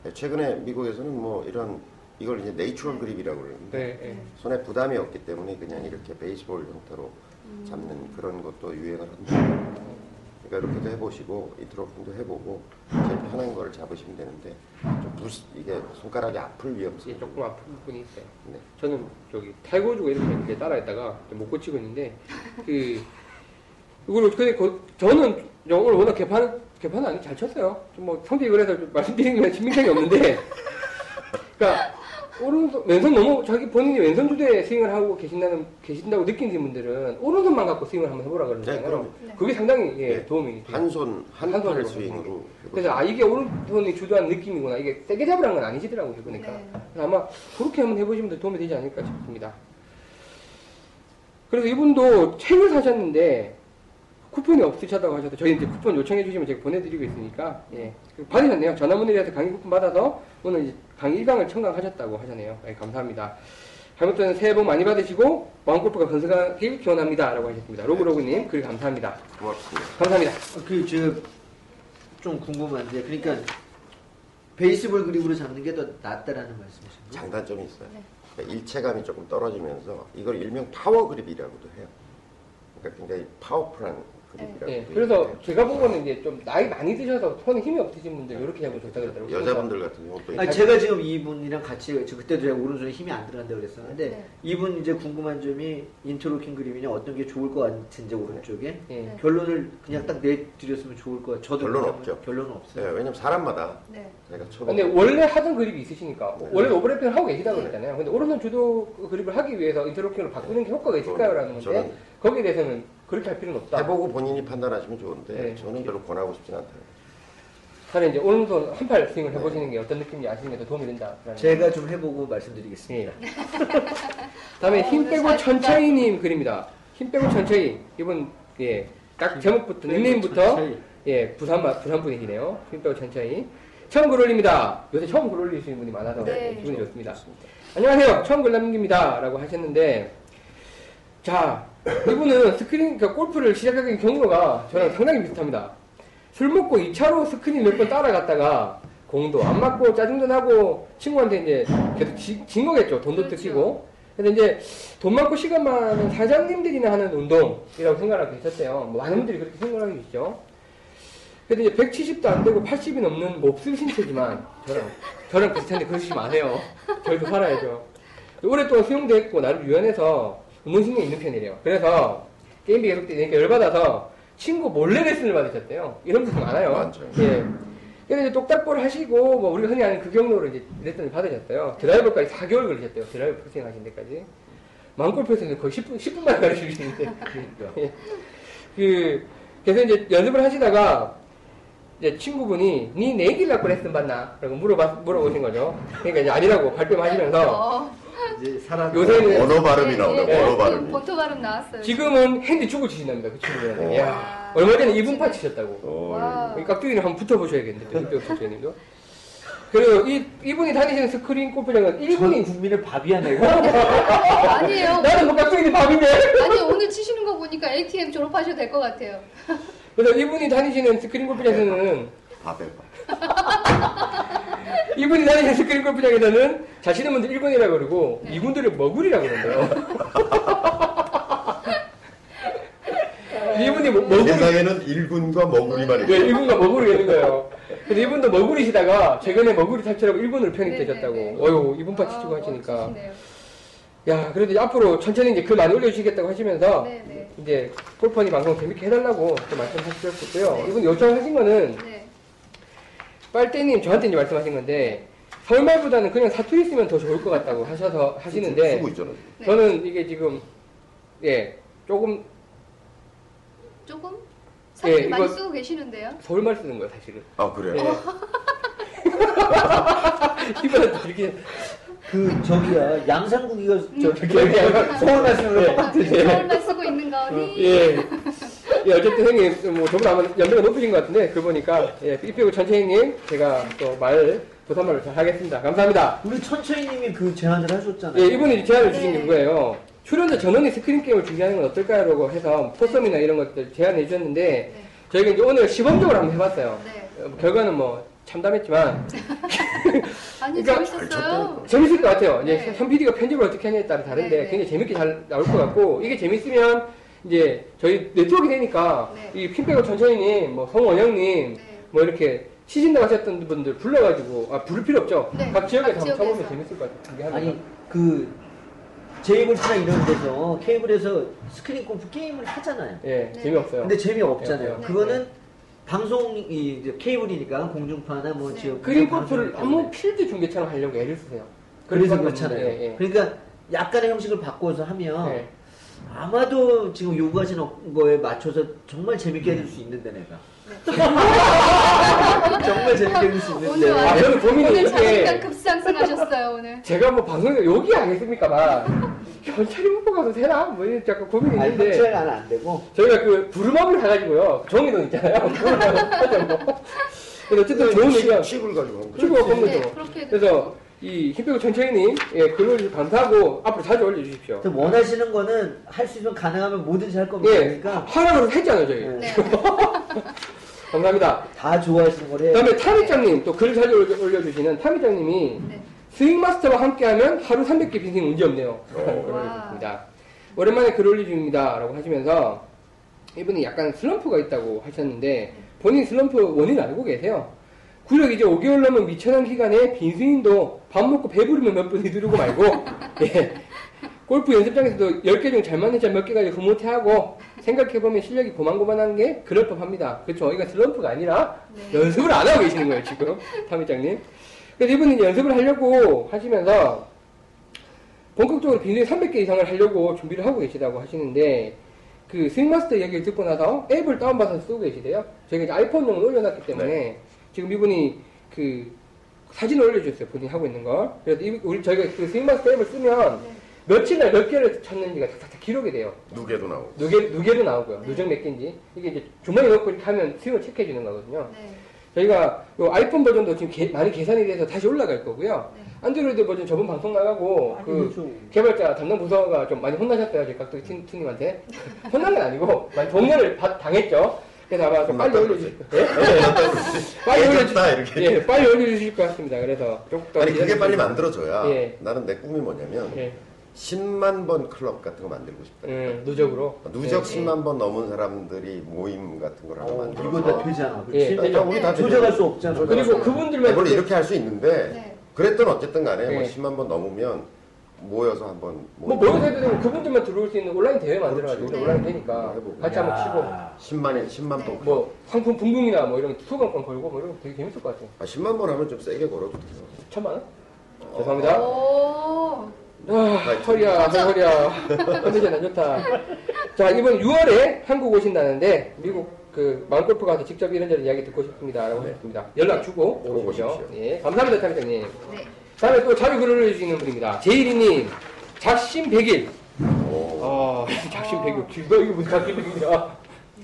D: 네, 최근에 미국에서는 뭐 이런 이걸 이제 natural grip이라고 그러는데
A: 네, 예.
D: 손에 부담이 없기 때문에 그냥 이렇게 베이스볼 형태로 잡는 그런 것도 유행을 한다. 그러니까 이렇게도 해보시고 interlocking도 해보고 제일 편한 걸 잡으시면 되는데 좀 부스, 이게 손가락이 아플 위험성이
A: 예, 조금 아픈 부분이 있어요.
D: 네.
A: 저는 저기 타이거 우즈 이렇게, 이렇게 따라했다가 못 고치고 있는데 그 이걸 근데 그, 저는 저 오늘 워낙 개판 개판 아니 잘 쳤어요. 좀 뭐 성격이 그래서 좀 말씀드리는 건 신빙성이 없는데 그러니까 오른손 왼손 너무 자기 본인이 왼손 주도에 스윙을 하고 계신다는 계신다고 느끼는 분들은 오른손만 갖고 스윙을 한번 해보라 그러잖아요.
D: 네, 그럼.
B: 네.
A: 그게 상당히 예,
D: 네.
A: 도움이 돼요.
D: 한손
A: 한
D: 한팔
A: 손으로
D: 스윙으로
A: 그래서 아 이게 오른손이 주도한 느낌이구나. 이게 세게 잡으라는 건 아니시더라고요. 그러니까.
B: 네.
A: 아마 그렇게 한번 해보시면 더 도움이 되지 않을까 싶습니다. 그래서 이분도 책을 사셨는데 쿠폰이 없으셨다고 하셔서 저희 이제 쿠폰 요청해 주시면 제가 보내드리고 있으니까 예 받으셨네요. 전화 문의해서 강의 쿠폰 받아서 오늘 이제 강의 1강을 청강하셨다고 하셨네요. 예, 감사합니다. 잘못된 새해 복 많이 받으시고 마음골프가 건강하길 기원합니다 라고 하셨습니다. 로그로그님 글 감사합니다.
D: 고맙습니다.
A: 감사합니다.
C: 그 저 좀 궁금한데 그러니까 베이스볼 그립으로 잡는 게 더 낫다라는 말씀이신가요?
D: 장단점이 있어요.
B: 네.
D: 그러니까 일체감이 조금 떨어지면서 이걸 일명 파워 그립이라고도 해요. 그러니까 굉장히 파워풀한 그립이라고.
A: 예, 그래서 제가 보고는 이제 좀 나이 많이 드셔서 손에 힘이 없으신 분들 이렇게 하면 좋다 그러더라고요.
D: 여자분들 같은 경우 또
C: 아니, 제가 지금 이분이랑 같이 저 그때도 제가 오른손에 힘이 안 들어간다고 그랬었는데
B: 네.
C: 이분 이제 궁금한 점이 인터로킹 그립이냐 어떤 게 좋을 것 같은지 오른쪽에
A: 예.
B: 네.
C: 결론을 그냥 딱 내드렸으면 좋을 것 같아요. 저도
D: 결론은
C: 그냥
D: 없죠.
C: 결론은
D: 네,
C: 없어요.
D: 왜냐면 사람마다
B: 네.
D: 제가 쳐보
A: 근데 원래 하던 그립이 있으시니까
D: 네.
A: 원래 오버래핑을 하고 계시다고 그랬잖아요. 근데 오른손 주도 그립을 하기 위해서 인터로킹을 바꾸는 게 효과가 있을까요라는 건데
D: 저는
A: 거기에 대해서는 그렇게 할 필요는 없다.
D: 해보고 본인이 판단하시면 좋은데
A: 네.
D: 저는 별로 권하고 싶진 않다요.
A: 차라리 이제 오른손 한팔 스윙을 해보시는 게 어떤 느낌인지 아시는 게 더 도움이 된다.
C: 제가 좀 해보고 말씀드리겠습니다.
A: 예. 다음에
B: 어,
A: 힘 빼고
B: 사-
A: 천천히님 글입니다. 힘 빼고 천천히 이분 예, 딱 제목부터 닉네임부터. 예 부산 마- 부산 분이시네요. 힘 빼고 천천히 처음 글 올립니다. 요새 처음 글 올리시는 분이 많아서
B: 네.
A: 기분이 좋습니다. 안녕하세요. 처음 글 남깁니다. 라고 하셨는데, 자, 이분은 스크린, 그러니까 골프를 시작하는 경로가 저랑 상당히 비슷합니다. 술 먹고 2차로 스크린 몇 번 따라갔다가 공도 안 맞고 짜증도 나고 친구한테 이제 계속 지- 진 거겠죠. 돈도
B: 그렇죠.
A: 뜯기고. 근데 이제 돈 많고 시간 많은 사장님들이나 하는 운동이라고 생각하고 계셨대요. 뭐 많은 분들이 그렇게 생각하고 계시죠. 근데 이제 170도 안 되고 80이 넘는 몹쓸 신체지만 저랑 저랑 비슷한데 그러시지 마세요. 저희도 살아야죠. 오랫동안 수영도 했고 나름 유연해서 운동신경이 있는 편이래요. 그래서 게임비 계속 되니까 열받아서 친구 몰래 레슨을 받으셨대요. 이런 분들 많아요.
D: 많죠.
A: 예. 그래서 이제 똑딱볼 하시고 뭐 우리가 흔히 아는 그 경로로 이제 레슨을 받으셨어요. 드라이버까지 4개월 걸리셨대요. 드라이버 프로팅 하신 데까지. 마음골프에서는 거의 10분, 10분 만에 가르쳐주시는데. 예. 그, 그래서 이제 연습을 하시다가 이제 친구분이 니 내길 갖고 레슨 받나? 라고 물어봐, 물어보신 거죠. 그러니까 이제 아니라고 발뺌하시면서
B: 어.
C: 이제 살아
A: 요새는
D: 언어 발음이
B: 예,
D: 나오네.
B: 예,
D: 언어
B: 예,
D: 발음이.
B: 본토 발음 나왔어요.
A: 지금은 핸디 축을 치신답니다. 그 친구분한테.
D: 오.
A: 이야, 얼마 전에 이분파 치셨다고.
D: 어,
B: 와.
A: 이 깍두기를 한번 붙어보셔야겠는데, 김병 선생님도. 그리고 이, 이분이 다니시는 스크린 골프장은
C: 전
A: 1분이.
C: 국민을 밥이야 내가.
B: 아니에요.
A: 나는 뭐 깍두기 밥인데?
B: 아니 오늘 치시는 거 보니까 ATM 졸업하셔도 될 것 같아요.
A: 그래서 이분이 다니시는 스크린 골프장에서는
D: 밥에 밥.
A: 이분이 다니는 스크린 골프장에서는 자신의 분들 1군이라고 그러고
B: 네.
A: 이분들을 머구리라고 그러는데요. 이분이 뭐, 머구리,
D: 세상에는 일군과 머구리만
A: 네,
D: 있고.
A: 이분과 머구리 되는 거예요. 근데 이분도 머구리시다가 최근에 머구리 탈출하고 1군으로 편입되셨다고.
B: 네, 네, 네.
A: 어휴, 이분 파
B: 아,
A: 치시고 하시니까.
B: 멋지시네요.
A: 야, 그래도 앞으로 천천히 이제 글 많이 올려주시겠다고 하시면서
B: 네, 네.
A: 이제 골퍼니 방송 재밌게 해달라고 또 말씀하셨고요.
B: 네.
A: 이분 요청하신 거는
B: 네.
A: 빨대님 저한테 이제 말씀하신 건데 설말보다는 그냥 사투리 쓰면 더 좋을 것 같다고 하셔서 하시는데
D: 쓰고 있잖아.
B: 네.
A: 저는 이게 지금 예 조금
B: 조금 사진
A: 예,
B: 많이
A: 이거-
B: 쓰고 계시는데요.
A: 서울말 쓰는 거예요 사실은.
D: 아 그래.
A: 예. 이번에 이렇게
C: 그 저기야 양상국이가
B: 음.
C: 저렇게 얘기하면 서울 말씀을
A: 예.
C: 똑같아.
B: 서울말 쓰고 있는 거니?
A: 예. 예, 어쨌든 형님, 뭐, 저보다 아마 연배가 높으신 것 같은데, 그 보니까, 예, 삐삐고 천천히님, 제가 또 말, 부산말로 잘 하겠습니다. 감사합니다.
C: 우리 천천히님이 그 제안을 하셨잖아요.
A: 예, 이분이 제안을 주신
B: 네.
A: 게 그거예요. 출연자 전원이 스크린 게임을 준비하는 건 어떨까요? 라고 해서, 포섬이나 이런 것들 제안해 주셨는데,
B: 네.
A: 저희가 이제 오늘 시범적으로 한번 해봤어요.
B: 네.
A: 어, 결과는 뭐, 참담했지만,
B: 아니
A: 그러니까
B: 재밌었어요.
A: 재밌을 것 같아요. 이제
B: 네.
A: 현 PD가 편집을 어떻게 하냐에 따라 다른데
B: 네, 네.
A: 굉장히 재밌게 잘 나올 것 같고 이게 재밌으면 이제 저희 네트워크 되니까
B: 네.
A: 이 핀백업 천천히님, 뭐 성원영님,
B: 네.
A: 뭐 이렇게 시즌 나가셨던 분들 불러가지고 아 부를 필요 없죠.
B: 네,
A: 각 지역에서
B: 각
A: 한번 쳐보면
B: 지역에서.
A: 재밌을 것 같아요.
C: 아니 그 제이블스나 이런 데서 케이블에서 스크린 골프 게임을 하잖아요.
A: 예
B: 네.
A: 재미없어요.
C: 근데 재미 없잖아요.
A: 네.
C: 그거는 방송이 이제 케이블이니까 공중파나 뭐
B: 네.
C: 지역
A: 스크린 골프를. 아무 필드 중계처럼 하려고 애를 쓰세요.
C: 그래서 그렇잖아요.
A: 예, 예.
C: 그러니까 약간의 형식을 바꿔서 하면
A: 예.
C: 아마도 지금 요구하시는 거에 맞춰서 정말 재밌게 해줄 수 있는데 내가. 정말 재밌게 해줄 수 있는데.
B: 오늘
A: 아,
B: 완전
A: 저는 고민이
B: 오늘 자신감 급상승하셨어요 오늘.
A: 제가 뭐 방송에 욕이 하겠습니까만 현찰이 먹고 가서 되나? 뭐 이런 약간 고민이
C: 아니
A: 있는데.
C: 현찰은 안 되고.
A: 저희가 그 부르마블 해가지고요. 종이돈 있잖아요. 부르마블. 근데 어쨌든 좋은 의견.
D: 칩을 가지고 한
B: 네,
A: 거죠.
B: 그렇게 해도
A: 그래서 이 힘빼고 천천히님 예, 글 올려주셔서 감사하고 앞으로 자주 올려주십시오
C: 또 원하시는 거는 할 수 있으면 가능하면 뭐든지 할 겁니다.
A: 예
C: 그러니까
A: 하라고 했잖아요 저희
C: 네.
B: 네.
A: 감사합니다
C: 다 좋아하시는 걸 해요.
A: 그다음에 타미짱님 또 글 자주 올려- 올려주시는 타미짱님이
B: 네.
A: 스윙마스터와 함께하면 하루 300개 빈생 문제 없네요. 올려주셨습니다. 오랜만에 글 올려줍니다. 라고 하시면서 이분이 약간 슬럼프가 있다고 하셨는데 본인 슬럼프 원인 알고 계세요. 구력 이제 5개월 넘은 미천한 기간에 빈스윙도 밥 먹고 배부르면 몇분 휘두르고 말고 예. 골프 연습장에서도 10개 중 잘 맞는 샷몇 개가 후모태하고 생각해보면 실력이 고만고만한 게 그럴 법합니다. 그렇죠. 이건 슬럼프가 아니라
B: 네.
A: 연습을 안 하고 계시는 거예요, 지금. 타미장님. 그래서 이분은 이제 연습을 하려고 하시면서 본격적으로 빈스윙 300개 이상을 하려고 준비를 하고 계시다고 하시는데 그 스윙마스터 이야기를 듣고 나서 앱을 다운받아서 쓰고 계시대요. 저희가 이제 아이폰용을 올려놨기 때문에 지금 이분이 그 사진을 올려주셨어요. 본인이 하고 있는 걸. 그래서 이- 우리 저희가 그 스윙마스터 앱을 쓰면
B: 네.
A: 며칠 날 몇 개를 쳤는지가 탁탁탁 기록이 돼요.
D: 누계도 나오고.
A: 누계, 누계도 나오고요.
B: 네.
A: 누적 몇 개인지. 이게 이제 주머니에 넣고 이렇게 하면 스윙을 체크해 주는 거거든요.
B: 네.
A: 저희가 요 아이폰 버전도 지금 개- 많이 개선이 돼서 다시 올라갈 거고요.
B: 네.
A: 안드로이드 버전 저번 방송 나가고 그
C: 그렇죠.
A: 개발자 담당 부서가 좀 많이 혼나셨어요. 저희 깍두기 팀- 팀님한테. 혼난 건 아니고 많이 동료를 받- 당했죠. 그래서 아마 좀 빨리 올려주실 거예요. 빨리 올려주실
D: 깨졌다, 이렇게.
A: 예, 빨리 올려주실 것 같습니다. 그래서 조금 더
D: 아니 그게. 빨리 만들어져야
A: 예.
D: 나는 내 꿈이 뭐냐면
A: 예,
D: 10만 번 클럽 같은 거 만들고 싶다.
A: 음, 누적으로.
D: 누적
A: 예,
D: 10만 번 넘은 사람들이 모임 같은 걸 하나
C: 어,
D: 만들어.
C: 이건 다 되잖아.
A: 예,
C: 그렇지?
A: 되죠.
D: 우리 다.
C: 조작할 수 없잖아.
A: 예. 그리고 그분들만
D: 물론 이렇게 할 수 있는데
B: 네.
D: 그랬던 어쨌든 간에 뭐
A: 예.
D: 10만 번 넘으면 모여서 한번
A: 뭐 모여서 해도 되고 그분들만 들어올 수 있는 온라인 대회 만들어가지고
D: 그렇지.
A: 온라인 되니까
D: 해보고.
A: 같이 한번 치고
C: 야.
D: 10만에 10만
B: 네.
D: 번.
A: 뭐 상품 붕붕이나 뭐 이런 수강권 걸고 뭐 이런 거 되게 재밌을 것 같아요.
D: 아, 10만 번 하면 좀 세게 걸어도 돼요.
A: 천만 원?
D: 어.
A: 죄송합니다.
B: 오.
A: 아, 허리야. 허리야. 컨디션 안 좋다. 자, 이번 6월에 한국 오신다는데, 미국 그 마음골프 가서 직접 이런저런 이야기 듣고 싶습니다. 라고 하셨습니다. 연락 주고
D: 네. 꼭
A: 오십시오.
D: 오십시오.
A: 예, 감사합니다, 탐장님.
B: 네.
A: 다음에 또 자주 글을 올려주시는 분입니다. 제이리님, 작심 100일.
D: 오.
A: 아, 작심 100일. 길다, 이거 무슨 작심 100일이야.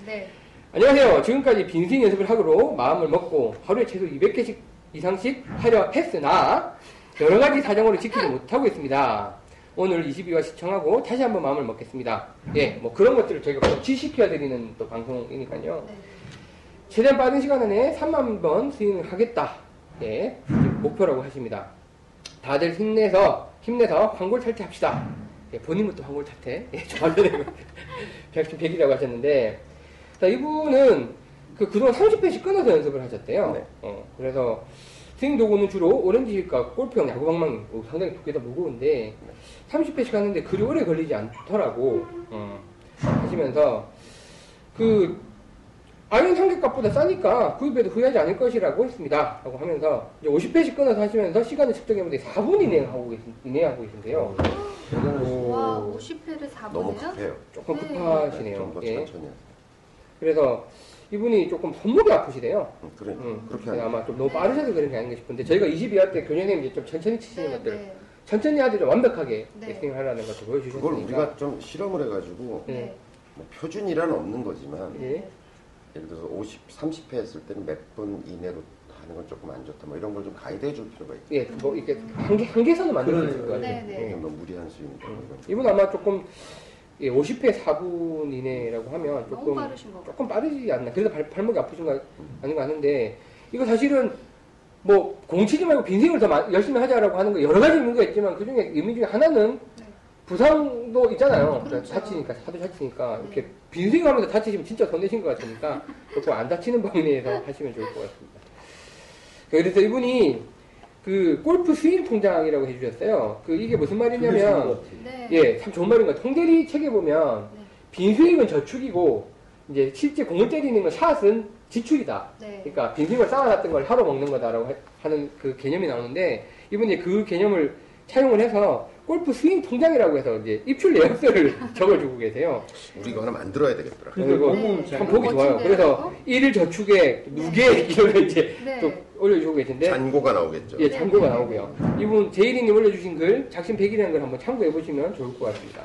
B: 네.
A: 안녕하세요. 지금까지 빈스윙 연습을 하기로 마음을 먹고 하루에 최소 200개씩 이상씩 하려 했으나 여러 가지 사정으로 지키지 못하고 있습니다. 오늘 22화 시청하고 다시 한번 마음을 먹겠습니다. 예, 뭐 그런 것들을 저희가 꼭 지시켜 드리는 또 방송이니까요.
B: 네.
A: 최대한 빠른 시간 안에 3만 번 스윙을 하겠다. 예, 목표라고 하십니다. 다들 힘내서 힘내서 황골 탈퇴합시다. 예, 본인부터 황골 탈퇴. 예, 저한테 100, 100이라고 하셨는데 자, 이분은 그 그동안 30회씩 끊어서 연습을 하셨대요.
D: 네.
A: 어, 그래서 스윙 도구는 주로 오렌지과 골프용 야구방망이 어, 상당히 두께가 무거운데 30회씩 하는데 그리 오래 걸리지 않더라고 어, 하시면서 그 아이언 상객값보다 싸니까 구입해도 후회하지 않을 것이라고 했습니다. 라고 하면서 이제 50회씩 끊어서 하시면서 시간을 측정해보니 4분 이내 하고 계신, 이내 하고 계신데요.
C: 대단하시네.
B: 와 50회를
D: 너무
B: 4분이요?
D: 급해요.
A: 조금
B: 네.
A: 급하시네요.
D: 좀더
A: 예.
D: 천천히 하세요.
A: 그래서 이분이 조금 손목이 아프시대요.
D: 음, 그래,
A: 음,
D: 그렇게 하면
A: 아마 좀 너무 빠르셔서 그런 게 아닌가 싶은데 저희가 22화 때 교수님 이제 좀 천천히 치시는
B: 네,
A: 것들
B: 네.
A: 천천히 하되 좀 완벽하게
B: 네.
A: 스윙을 하라는 것도 보여주셨으니까
D: 그걸 우리가 좀 실험을 해가지고
A: 네.
D: 뭐 표준이란 없는 거지만
A: 예.
D: 예를 들어서 50, 30회 했을 때는 몇 분 이내로 하는 건 조금 안 좋다. 뭐 이런 걸 좀 가이드해 줄 필요가 있고.
A: 예, 뭐 이렇게 한계 한계선을 만들 수 있을 것 같아요.
B: 네, 네.
A: 예.
D: 너무 무리한 스윙이다. 뭐 이런.
A: 이분 아마 조금 예, 50회 4분 이내라고 하면 조금. 조금 빠르지 않나. 그래서 발, 발목이 아프신가 아닌가 하는데 이거 사실은 뭐 공치지 말고 빈스윙을 더 마- 열심히 하자라고 하는 거 여러 가지 의미가 있지만 그 중에 의미 중에 하나는
B: 네.
A: 부상도 있잖아요.
B: 그렇죠.
A: 다치니까 하도 다치니까
B: 네.
A: 이렇게 빈스윙 하면서 다치시면 진짜 손 내신 것 같으니까 조금 안 다치는 범위 내에서 하시면 좋을 것 같습니다. 그래서 이분이 그 골프 스윙 통장이라고 해주셨어요. 그 이게 무슨 말이냐면
B: 네.
A: 예, 참 좋은 말인 것 같아요. 홍대리 책에 보면
B: 네.
A: 빈 스윙은 저축이고 이제 실제 공을 때리는 건 샷은 지출이다.
B: 네.
A: 그러니까 빈 스윙을 쌓아놨던 걸 하러 먹는 거다라고 하- 하는 그 개념이 나오는데 이분이 그 개념을 차용을 해서 골프 스윙 통장이라고 해서 이제 입출 내역서를 적어주고 계세요.
D: 우리 이거 하나 만들어야 되겠더라.
A: 그리고
B: 네.
A: 잘참 보기 좋아요. 그래서
B: 이거?
A: 일일 저축에 무게 이걸 이제
B: 네.
A: 또 올려주고 계신데
D: 잔고가 나오겠죠.
A: 예, 참고가 나오고요. 이분 제이린님 올려주신 글 작심 100일이라는 걸 한번 참고해 보시면 좋을 것 같습니다.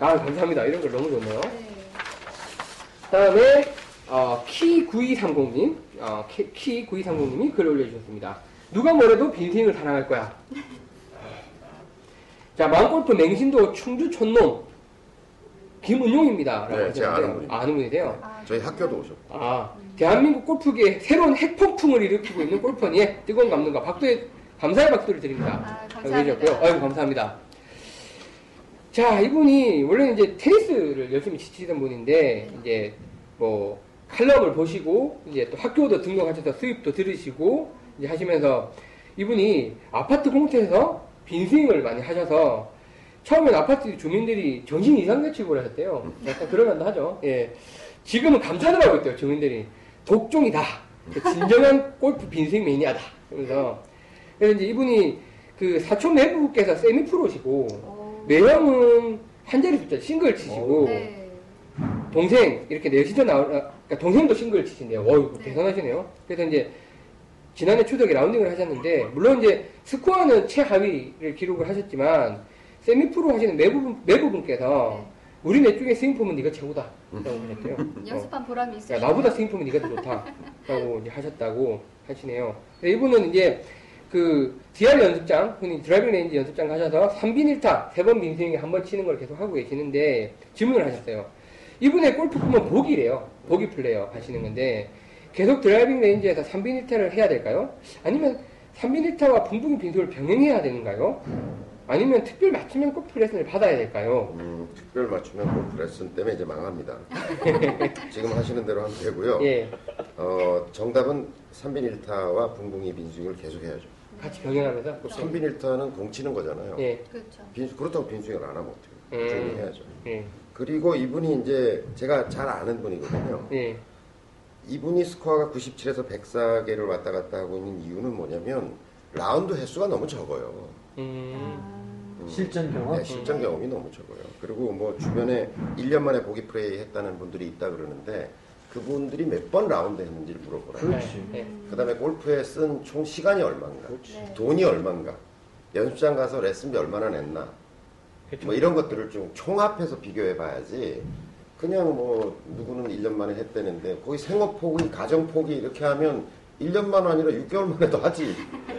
A: 아 감사합니다. 이런 걸 너무 좋네요.
B: 네.
A: 다음에 어, 키9230님, 어, 키, 9230님이 글 올려주셨습니다. 누가 뭐래도 빈스윙을 사랑할 거야. 자, 마음골프 맹신도 충주 촌놈 김은용입니다. 라고
D: 네, 제가. 아는 분입니다.
A: 아는 분이세요.
B: 아,
D: 저희 학교도 오셨고.
A: 아, 대한민국 골프계에 새로운 핵폭풍을 일으키고 있는 골퍼니의 뜨거운 감동과 박수의 감사의 박수를 드립니다.
B: 아, 감사합니다.
A: 아이고, 감사합니다. 자, 이분이 원래는 이제 테니스를 열심히 치시던 분인데, 이제 뭐, 칼럼을 보시고, 이제 또 학교도 등록하셔서 수입도 들으시고, 이제 하시면서 이분이 아파트 공터에서 빈스윙을 많이 하셔서 처음엔 아파트 주민들이 정신 이상같이 취급을 하셨대요. 약간 그러면도 하죠. 예. 지금은 감탄을 하고 있대요, 주민들이. 독종이다. 진정한 골프 빈스윙 매니아다. 그러면서. 그래서 이제 이분이 그 사촌 매부께서 세미 프로시고,
B: 오.
A: 매형은 한 자리 숫자 싱글 치시고,
B: 네.
A: 동생, 이렇게 나오, 아, 그러니까 동생도 싱글 치신대요. 어이구,
B: 네.
A: 대단하시네요. 그래서 이제 지난해 추석에 라운딩을 하셨는데, 물론 이제 스코어는 최하위를 기록을 하셨지만, 세미 프로 하시는 매부분, 매부분께서,
B: 네.
A: 우리 넷 중에 스윙폼은 네가 최고다. 라고 하셨대요. 어.
B: 연습한 보람이
A: 야,
B: 있어요.
A: 나보다 스윙폼이 네가 더 좋다. 라고 하셨다고 하시네요. 이분은 이제 그 DR 연습장, 흔히 driving range 연습장 가셔서 3빈 1타, 세번 빈스윙에 한 번 치는 걸 계속 하고 계시는데 질문을 하셨어요. 이분의 골프 꿈은 보기래요. 보기 플레이어 하시는 건데 계속 driving range에서 3빈 1타를 해야 될까요? 아니면 3빈 1타와 붕붕이 빈스윙을 병행해야 되는가요? 아니면 특별 맞춤형 골프 레슨을 받아야 될까요?
D: 음, 특별 맞춤형 골프 레슨 때문에 이제 망합니다. 지금 하시는 대로 하면 되고요.
A: 예,
D: 어, 정답은 3빈 1타와 붕붕이 빈스윙을 계속 해야죠.
A: 같이 병행하면서.
D: 또 3빈 1타는 공 치는 거잖아요.
A: 예,
B: 그렇죠.
D: 빈- 그렇다고 빈스윙을 안 하면 어떡해요.
A: 음.
D: 꾸준히 해야죠.
A: 예,
D: 그리고 이분이 이제 제가 잘 아는 분이거든요.
A: 예.
D: 이분이 스코어가 97에서 104개를 왔다 갔다 하고 있는 이유는 뭐냐면 라운드 횟수가 너무 적어요.
A: 음.
B: 아,
C: 실전 경험.
D: 네, 실전 경험이 너무 적어요. 그리고 뭐 주변에 1년 만에 보기 플레이 했다는 분들이 있다 그러는데 그분들이 몇 번 라운드 했는지를 물어보라고.
C: 그렇지.
A: 네.
D: 그 다음에 골프에 쓴 총 시간이 얼마인가?
C: 그렇지.
B: 네.
D: 돈이 얼마인가? 연습장 가서 레슨비 얼마나 냈나?
A: 그렇죠.
D: 뭐 이런 것들을 좀 총합해서 비교해 봐야지. 그냥 뭐 누구는 1년 만에 했다는데 거기 생업 포기, 가정 포기 이렇게 하면 1년만 아니라 6개월 만 에도 하지.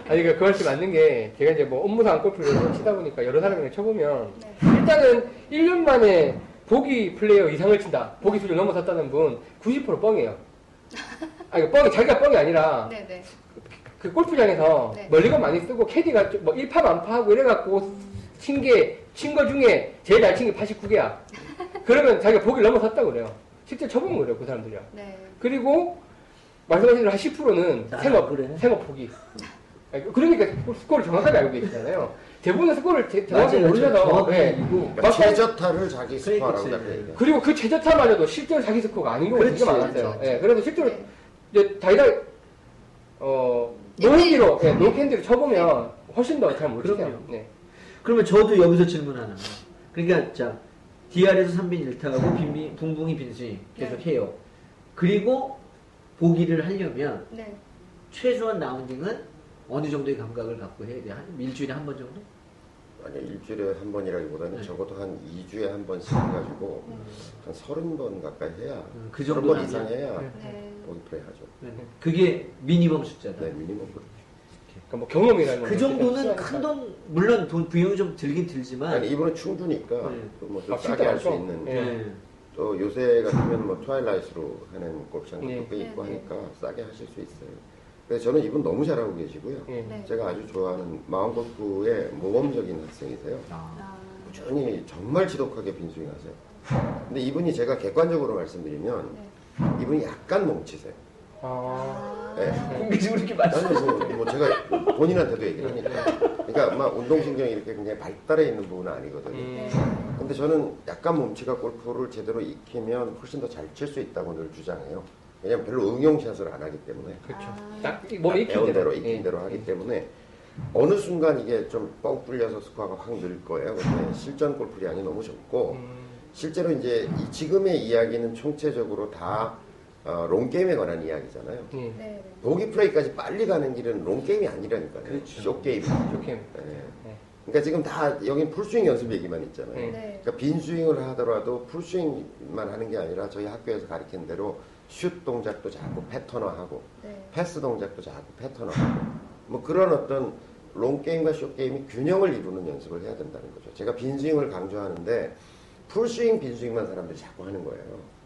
A: 아니, 그러니까 그 말씀 맞는 게, 제가 이제 뭐 업무상 골프를 치다 보니까 여러 사람이랑 쳐보면,
B: 네.
A: 일단은 1년 만에 보기 플레이어 이상을 친다. 보기 수를 넘어섰다는 분 90% 뻥이에요. 아니, 뻥이, 자기가 뻥이 아니라,
B: 네, 네.
A: 그 골프장에서
B: 네.
A: 멀리건 많이 쓰고, 캐디가 좀뭐 1파 만파하고 이래갖고, 친 게, 친 거 중에 제일 잘 친 게 89개야. 그러면 자기가 보기를 넘어섰다고 그래요. 실제 쳐보면 그래요, 그 사람들이요.
B: 네.
A: 그리고, 말씀하신 대로 한 10%는
C: 아,
A: 생업,
C: 그래?
A: 생업 포기. 아니, 그러니까 스코어를 정확하게 알고 계시잖아요. 대부분은 스코어를 제- 정확하게. 몰라서
C: 정확히
A: 네.
D: 그러니까 최저타를 자기 스코어라고
C: 그러니까
D: 자꾸 얘기해요.
A: 그리고 그 최저타마저도 실제로 자기 스코어가 아닌 경우가 되게. 많았어요. 예, 그래서 실제로
B: 네.
A: 이제 다이다이 어 노핸디로 예, 노핸디로 쳐보면 훨씬 더 잘.
C: 그럼요.
A: 네.
C: 그러면 저도 여기서 질문 하나. 그러니까 자 DR에서 3빈 1타하고 빈빈 붕붕이 빈스윙 계속
B: 네.
C: 해요. 그리고 보기를 하려면
B: 네.
C: 최소한 라운딩은 어느 정도의 감각을 갖고 해야 돼? 한 일주일에 한 번 정도?
D: 아니 일주일에 한 번이라기보다는
C: 네.
D: 적어도 한 2주에 한 번씩 해가지고 한 30번 가까이 해야
C: 음, 그
D: 30번
C: 정도는
D: 이상. 해야
A: 네.
B: 네.
D: 보기 플레이 하죠.
C: 네. 그게 미니멈 숫자다.
D: 네, 미니멈
A: 그러니까 뭐 경험이라는 그건
C: 정도는
A: 필요하니까.
C: 큰 돈, 물론 돈 비용이 좀 들긴 들지만.
D: 아니 이분은 충주니까
C: 네.
D: 뭐좀
A: 아,
D: 싸게 할 수? 있는
A: 예.
C: 네.
D: 또 요새 같으면 뭐 twilight로 하는 골프장도
A: 네.
D: 꽤 있고
B: 네, 네.
D: 하니까 싸게 하실 수 있어요. 그래서 저는 이분 너무 잘하고 계시고요.
A: 예.
B: 네.
D: 제가 아주 좋아하는 마음골프의 모범적인 학생이세요.
C: 아.
B: 아.
D: 꾸준히 정말 지독하게 빈스윙하세요. 근데 이분이 제가 객관적으로 말씀드리면
B: 네.
D: 이분이 약간 멈치세요.
A: 아,
D: 네.
C: 공개적으로 이렇게 말씀.
D: 아니 뭐, 뭐 제가 본인한테도 얘기를 하니까 그러니까 막 운동신경이 이렇게 굉장히 발달해 있는 부분은 아니거든요.
A: 음,
B: 네.
D: 근데 저는 약간 몸치가 골프를 제대로 익히면 훨씬 더 잘 칠 수 있다고 늘 주장해요. 왜냐면 별로 응용샷을 안 하기 때문에
A: 그렇죠.
B: 아.
A: 딱 몸에 익힌 대로,
D: 익힌
A: 예.
D: 대로 하기 때문에 어느 순간 이게 좀 뻥 뚫려서 스코어가 확 늘 거예요. 근데 실전 골프량이 너무 적고
A: 음,
D: 실제로 이제 이 지금의 이야기는 총체적으로 다 어, long game에 관한 이야기잖아요.
A: 예.
B: 네. 네.
D: 보기 플레이까지 빨리 가는 길은 long game이 아니라니까요.
C: 그렇죠.
D: short game.
A: 이렇게.
D: 네.
A: 네.
D: 그러니까 지금 다 여긴 풀스윙 연습 얘기만 있잖아요.
A: 네.
B: 네.
D: 그러니까 빈 스윙을 하더라도 풀 스윙만 하는 게 아니라 저희 학교에서 가르친 대로 슛 동작도 자꾸 패턴화하고
B: 네.
D: 패스 동작도 자꾸 패턴화하고 뭐 그런 어떤 long game과 short game이 균형을 이루는 연습을 해야 된다는 거죠. 제가 빈 스윙을 강조하는데 풀 스윙 빈 스윙만 사람들이 자꾸 하는 거예요.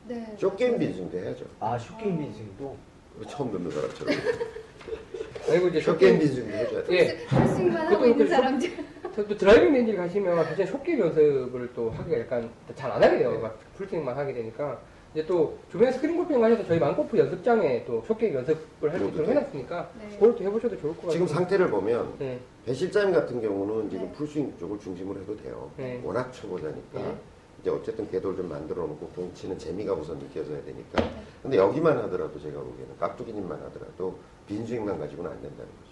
B: 네.
D: short game 빈 스윙도 해야죠.
C: 아, short game 빈스윙도.
D: 처음 듣는 사람처럼
A: 그리고 이제
D: short game 빈 스윙도 해줘야 돼.
A: 예.
B: 풀스윙만 하고
A: 그것도
B: 있는
A: 그렇죠.
B: 사람들.
A: 또 driving range를 가시면 사실 short game 연습을 또 하기가 약간 잘 안 하게 돼요. 막 풀스윙만 하게 되니까. 이제 또 주변에 스크린 골프장 가셔서 저희 망골프 연습장에 또 short game 연습을 할 수 있도록
D: 다.
A: 해놨으니까
B: 네.
A: 그걸 또 해보셔도 좋을 것 같아요.
D: 지금 상태를 보면
A: 네.
D: 배 실장님 같은 경우는 지금
B: 네.
D: 풀스윙 쪽을 중심으로 해도 돼요.
A: 네.
D: 워낙 초보자니까.
A: 네.
D: 이제 어쨌든 궤도를 좀 만들어 놓고 공 치는 재미가 우선 느껴져야 되니까. 근데 여기만 하더라도 제가 보기에는 깍두기님만 하더라도 빈스윙만 가지고는 안 된다는 거죠.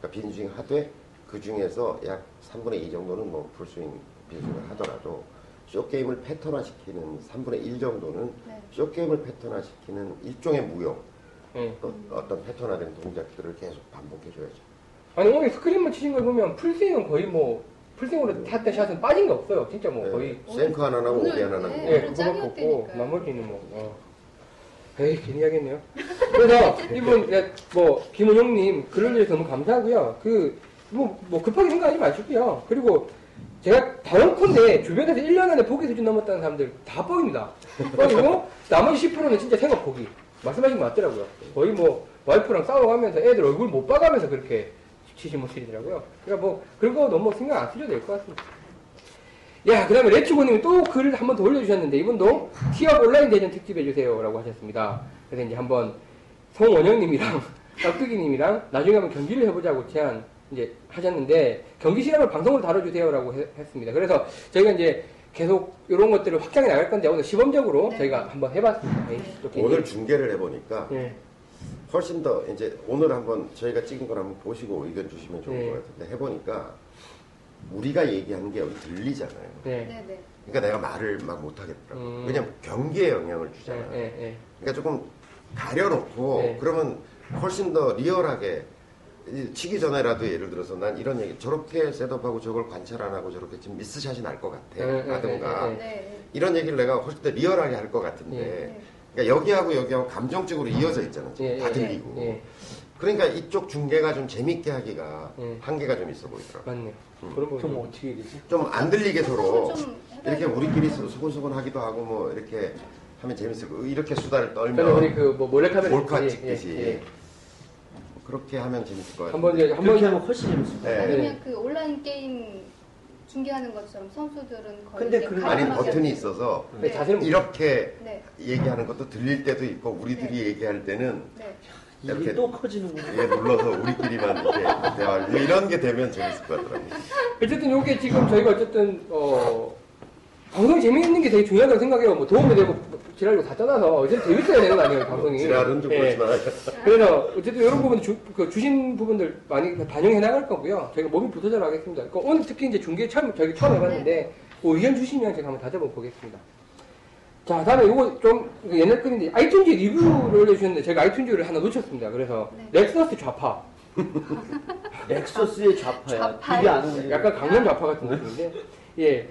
D: 그러니까 빈스윙 하되 그 중에서 약 3분의 2 정도는 뭐 풀스윙 빈스윙을 하더라도 쇼게임을 패턴화시키는 3분의 1 정도는
B: 네.
D: 쇼게임을 패턴화시키는 일종의 무용,
A: 네.
D: 또 어떤 패턴화된 동작들을 계속 반복해줘야죠.
A: 아니 오늘 스크린만 치신 걸 보면 풀스윙은 거의 뭐 풀스윙으로 샷대 샷은 빠진 게 없어요. 진짜 뭐
D: 네.
A: 거의
D: 생크 하나 나고 오비 하나 나고
B: 네.
A: 예,
B: 오늘
A: 그거밖에 없고
B: 짱이었다니까요.
A: 나머지는 뭐 어. 에이 괜히 하겠네요. 그래서 이분 네, 뭐 김은용님 글을 주셔서 너무 감사하고요. 그 뭐 뭐 급하게 생각하지 마시고요. 그리고 제가 단언컨대 주변에서 1년 안에 포기 수준 넘었다는 사람들 다 뻥입니다. 뻥이고 나머지 10%는 진짜 생각 포기. 말씀하신 거 맞더라고요. 거의 뭐 와이프랑 싸워가면서 애들 얼굴 못 봐가면서 그렇게 치시 모습이더라고요. 그러니까 뭐 그런 거 너무 신경 안 쓰셔도 될 것 같습니다. 야, 그 다음에 레츠고님이 또 글을 한 번 더 올려주셨는데, 이분도 티업 온라인 대전 특집 해주세요 라고 하셨습니다. 그래서 이제 한번 송원영님이랑 깍두기님이랑 나중에 한번 경기를 해보자고 제안 이제 하셨는데, 경기 시간을 방송으로 다뤄주세요 라고 해- 했습니다. 그래서 저희가 이제 계속 이런 것들을 확장해 나갈 건데, 오늘 시범적으로
B: 네.
A: 저희가 한번 해봤습니다.
D: 오늘 중계를 해보니까
A: 예,
D: 훨씬 더 이제 오늘 한번 저희가 찍은 걸 한번 보시고 의견 주시면 좋을
A: 네.
D: 것 같은데 해보니까 우리가 얘기하는 게 여기 들리잖아요.
A: 네,
B: 네. 네.
D: 그러니까 내가 말을 막 못하겠더라고.
A: 음.
D: 왜냐면 경기에 영향을
A: 예,
D: 주잖아요.
A: 예, 예.
D: 그러니까 조금 가려놓고
A: 네.
D: 그러면 훨씬 더 리얼하게 이 치기 전에라도 예를 들어서 난 이런 얘기 저렇게 셋업하고 저걸 관찰 안 하고 저렇게 지금 미스샷이 날 것 같아
A: 네, 네,
D: 하든가
A: 네,
B: 네.
D: 이런 얘기를 내가 훨씬 더 리얼하게 할 것 같은데
A: 예.
D: 그러니까 여기하고 여기하고 감정적으로 이어져 있잖아 지금
A: 예,
D: 다
A: 예,
D: 들리고
A: 예,
D: 그러니까 이쪽 중계가 좀 재밌게 하기가
A: 예.
D: 한계가 좀 있어 보이더라고
A: 맞네요.
D: 음.
A: 거
C: 그럼 어떻게 해야 되지?
D: 좀 안 들리게 서로
B: 좀
D: 이렇게. 우리끼리 소곤소곤 하기도 하고 뭐 이렇게 하면 재밌을 거고 이렇게 수다를 떨면
A: 우리 그뭐 몰래카메라
D: 몰카
A: 예,
D: 찍듯이
A: 예, 예.
D: 그렇게 하면 재밌을 것 같아요.
A: 한번 한번
C: 하면 훨씬 재밌을 것
D: 네.
C: 같아요.
B: 아니면 그 온라인 게임 중계하는 것처럼 선수들은 거의
C: 근데 그-
D: 아니 버튼이. 있어서
A: 네, 자세를 못
D: 이렇게
B: 네.
D: 얘기하는 것도 들릴 때도 있고 우리들이 얘기할 때는
B: 네.
D: 이렇게
C: 또 커지는구나.
D: 이게 눌러서 우리끼리만 이렇게 대화를 이런 게 되면 재밌을 것 같더라고요.
A: 어쨌든 이게 지금 저희가 어쨌든 어 방송이 재미있는 게 되게 중요하다고 생각해요. 뭐 도움이 되고 지랄고 다 떠나서 어쨌든 재밌어야 되는 거 아니에요, 방송이.
D: 지랄은 좀
A: 예.
D: 그렇지만
A: 그래서 어쨌든 이런 부분 주, 그 주신 부분들 많이 반영해 나갈 거고요. 저희가 몸이 부서져라 하겠습니다. 그러니까 오늘 특히 이제 중계 처음 저희 처음 해봤는데 그 의견 주시면 제가 한번 다져보 보겠습니다. 자, 다음에 이거 좀 옛날 건인데 아이튠즈 리뷰를 올려주셨는데 제가 아이튠즈를 하나 놓쳤습니다. 그래서
B: 네.
A: 렉서스 좌파,
C: 넥서스의 좌파야.
B: 좌파요?
C: 안 오네.
A: 약간 강남 좌파 같은 느낌인데, 예.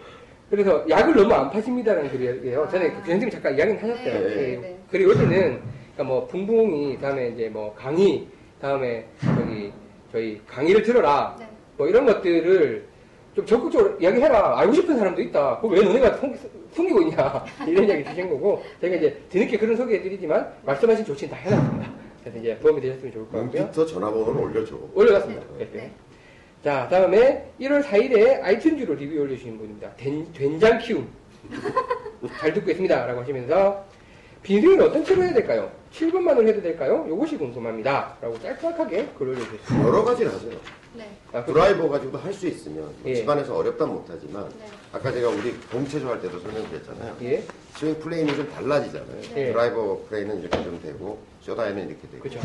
A: 그래서 약을 너무 안 파십니다라는 글이에요. 전에
B: 아.
A: 그 선생님이 잠깐 이야기는 하셨어요.
B: 네,
A: 예.
B: 네, 네.
A: 그리고 요새는 그러니까 뭐 붕붕이 다음에 이제 뭐 강의 다음에 저기 저희 강의를 들어라
B: 네.
A: 뭐 이런 것들을 좀 적극적으로 이야기해라 알고 싶은 사람도 있다 그걸 왜 너네가 숨, 숨기고 있냐 이런 이야기 주신 거고 저희가 이제 뒤늦게 그런 소개해드리지만 말씀하신 조치는 다 해놨습니다 그래서 이제 도움이 되셨으면 좋을 것 같고요
D: 문피터 전화번호를 올려줘.
A: 올려놨습니다
B: 네.
A: 네.
B: 네.
A: 자 다음에 1월 4일에 아이튠즈로 리뷰 올려주신 분입니다 된, 된장 키움 잘 듣고 있습니다 라고 하시면서 빈스윙은 어떤 채로 해야 될까요? 7번만으로 해도 될까요? 이것이 궁금합니다 라고 짤막하게 글 올려주셨습니다
D: 여러 가지를 하죠.
B: 네.
A: 아, 그-
D: 드라이버 가지고도 할 수 있으면 뭐
A: 예.
D: 집안에서 어렵다 못하지만
B: 네.
D: 아까 제가 우리 공체조 할 때도 설명드렸잖아요.
A: 예
D: 스윙 plane은 좀 달라지잖아요.
A: 예.
D: 드라이버 plane은 이렇게 좀 되고 short 아이언은 이렇게 되고.
A: 그죠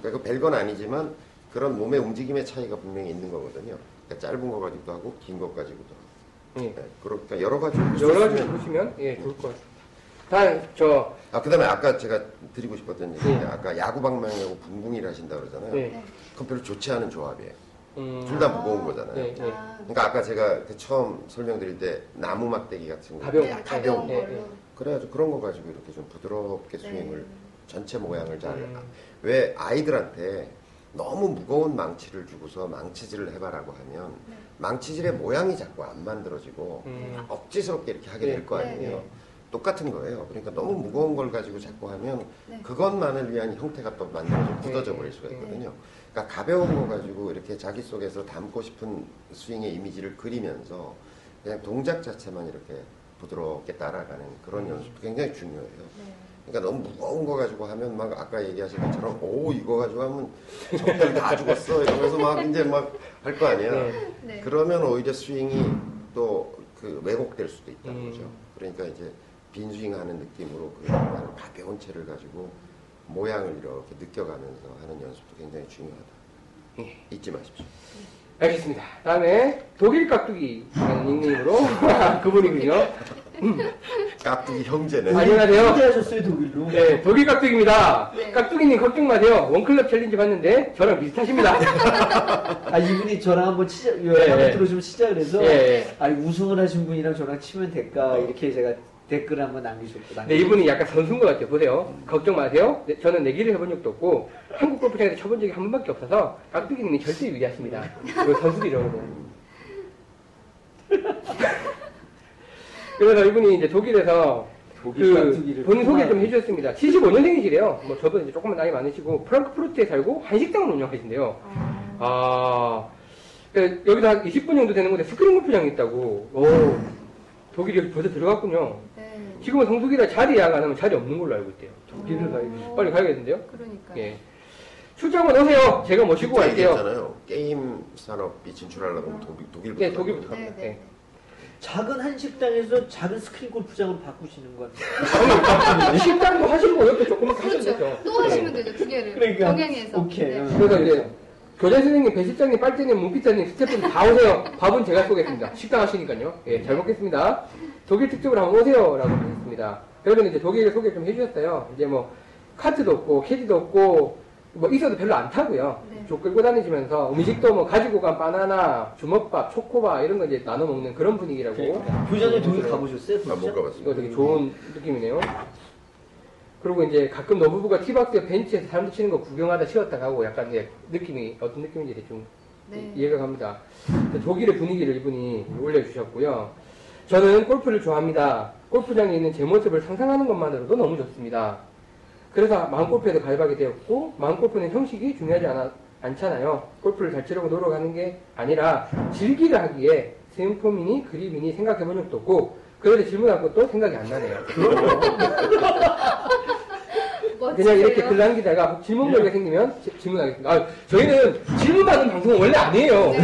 D: 그러니까 그 별건 아니지만 그런 몸의 움직임의 차이가 분명히 있는 거거든요. 그러니까 짧은 거 가지고도 하고 긴거 가지고도 하고.
A: 예.
D: 네, 그러니까 여러 가지
A: 여러 가지 보시면 예 좋을 것 같습니다. 다음 저
D: 아 그다음에 아까 제가 드리고 싶었던 얘기인데
A: 예.
D: 아까 야구 방망이하고 붕붕이를 하신다 그러잖아요.
A: 예.
B: 네.
D: 그건 별로 좋지 않은 조합이에요.
A: 음,
D: 둘다
B: 아.
D: 무거운 거잖아요.
A: 예, 예.
B: 아,
D: 그러니까 아까 제가 그 처음 설명드릴 때 나무 막대기 같은 거
A: 가벼운
B: 네,
A: 거.
B: 가벼운
A: 예, 예. 예.
D: 그래가지고 그런 거 가지고 이렇게 좀 부드럽게
B: 네.
D: 스윙을 전체 모양을 잘
A: 음.
D: 왜 아이들한테 너무 무거운 망치를 주고서 망치질을 해봐라고 하면
B: 네.
D: 망치질의 모양이 자꾸 안 만들어지고
A: 음,
D: 억지스럽게 이렇게 하게
A: 네.
D: 될거 아니에요.
B: 네.
D: 똑같은 거예요. 그러니까 너무 무거운 걸 가지고 자꾸 하면
B: 네.
D: 그것만을 위한 형태가 또 만들어져 굳어져
A: 네.
D: 버릴 수가
B: 네.
D: 있거든요. 그러니까 가벼운 거 가지고 이렇게 자기 속에서 담고 싶은 스윙의 이미지를 그리면서 그냥 동작 자체만 이렇게 부드럽게 따라가는 그런
A: 음.
D: 연습도 굉장히 중요해요.
B: 네.
D: 그러니까 너무 무거운 거 가지고 하면 막 아까 얘기하신 것처럼 오 이거 가지고 하면 적들 다 죽었어 이러면서 막 이제 막 할 거 아니야.
A: 네.
B: 네.
D: 그러면 오히려 스윙이 또 그 왜곡될 수도 있다는
A: 음.
D: 거죠. 그러니까 이제 빈 스윙하는 느낌으로 그 가벼운 채를 가지고 모양을 이렇게 느껴가면서 하는 연습도 굉장히 중요하다.
A: 예.
D: 잊지 마십시오.
A: 알겠습니다. 다음에 독일 깍두기라는 닉네임으로 그분이군요.
D: 깍두기 형제네.
A: 안녕하세요.
C: 언제 하셨어요 독일로?
A: 네, 독일 깍두기입니다.
B: 네.
A: 깍두기님 걱정 마세요. 원클럽 챌린지 봤는데 저랑 비슷하십니다.
C: 아 이분이 저랑 한번 치자, 예,
A: 예,
C: 한번
A: 예.
C: 들어주면 치자 그래서
A: 예, 예.
C: 아니 우승을 하신 분이랑 저랑 치면 될까 이렇게 제가 댓글 한번 남기셨고
A: 네, 이분이 약간 선수인 것 같아요. 보세요. 걱정 마세요. 네, 저는 내기를 해본 적도 없고 한국 골프장에서 쳐본 적이 한 번밖에 없어서 깍두기님이 절대 유리하십니다. 이거 선수들이 이러거든요. 그래서 이분이 이제 독일에서
C: 독일
A: 그 본인 소개 좀 해주셨습니다. 75년생이시래요. 뭐 저보다 이제 조금만 나이 많으시고 프랑크푸르트에 살고 한식당을 운영하신대요.
B: 아,
A: 아, 그 여기도 한 20분 정도 되는 건데 스크린 골프장이 있다고. 오, 독일이 벌써 들어갔군요.
B: 네.
A: 지금은 성수기라 자리 예약 안 하면 자리 없는 걸로 알고 있대요. 독일을 가야 빨리 가야겠는데요?
B: 그러니까.
A: 예. 출장 한번 오세요. 제가 모시고
D: 그때
A: 갈게요.
D: 얘기했잖아요. 게임 산업이 진출하려면 독일, 독일부터.
A: 네, 독일부터.
B: 네, 네.
A: 예.
C: 작은 한식당에서 작은 스크린 골프장으로 바꾸시는 건
A: 아니, 식당도 하시고 옆에 조그맣게 하시면 되죠.
B: 그렇죠. 또 하시면 되죠, 두 개를.
C: 그러니까
B: 병행해서.
C: 오케이.
B: 네.
C: 응.
A: 그래서 이제 교장 선생님, 배 실장님, 빨대님, 문피자님, 스태프님 다 오세요. 밥은 제가 쏘겠습니다. 식당 하시니까요. 예, 잘 먹겠습니다. 독일 특집으로 한번 오세요 라고 하셨습니다. 그러면 이제 독일 소개 좀 해주셨어요. 이제 뭐 카트도 없고 캐디도 없고 뭐 있어도 별로 안 타고요.
B: 네.
A: 쭉 끌고 다니시면서 음식도 뭐 가지고 간 바나나, 주먹밥, 초코바 이런 거 이제 나눠 먹는 그런 분위기라고.
C: 부장님 독일 가보셨어요?
D: 아, 못? 가봤습니다.
A: 이거 되게 좋은 느낌이네요. 그리고 이제 가끔 노부부가 티박스에 벤치에서 사람들 치는 거 구경하다 치웠다 가고 약간 이제 느낌이 어떤 느낌인지 대충
B: 네.
A: 이해가 갑니다. 독일의 분위기를 이분이 올려주셨고요. 저는 골프를 좋아합니다. 골프장에 있는 제 모습을 상상하는 것만으로도 너무 좋습니다. 그래서 마음골프에도 가입하게 되었고, 마음골프는 형식이 중요하지 않아, 않잖아요. 골프를 잘 치려고 노력하는 게 아니라 즐기려 하기에 스윙폼이니 그립이니 생각해본 적도 없고, 그런데 질문할 것도 생각이 안 나네요. 그냥 이렇게. 글 남기다가 질문 걸리가 생기면 지- 질문하겠습니다. 아, 저희는 질문받는 방송은 원래 아니에요.
B: 네.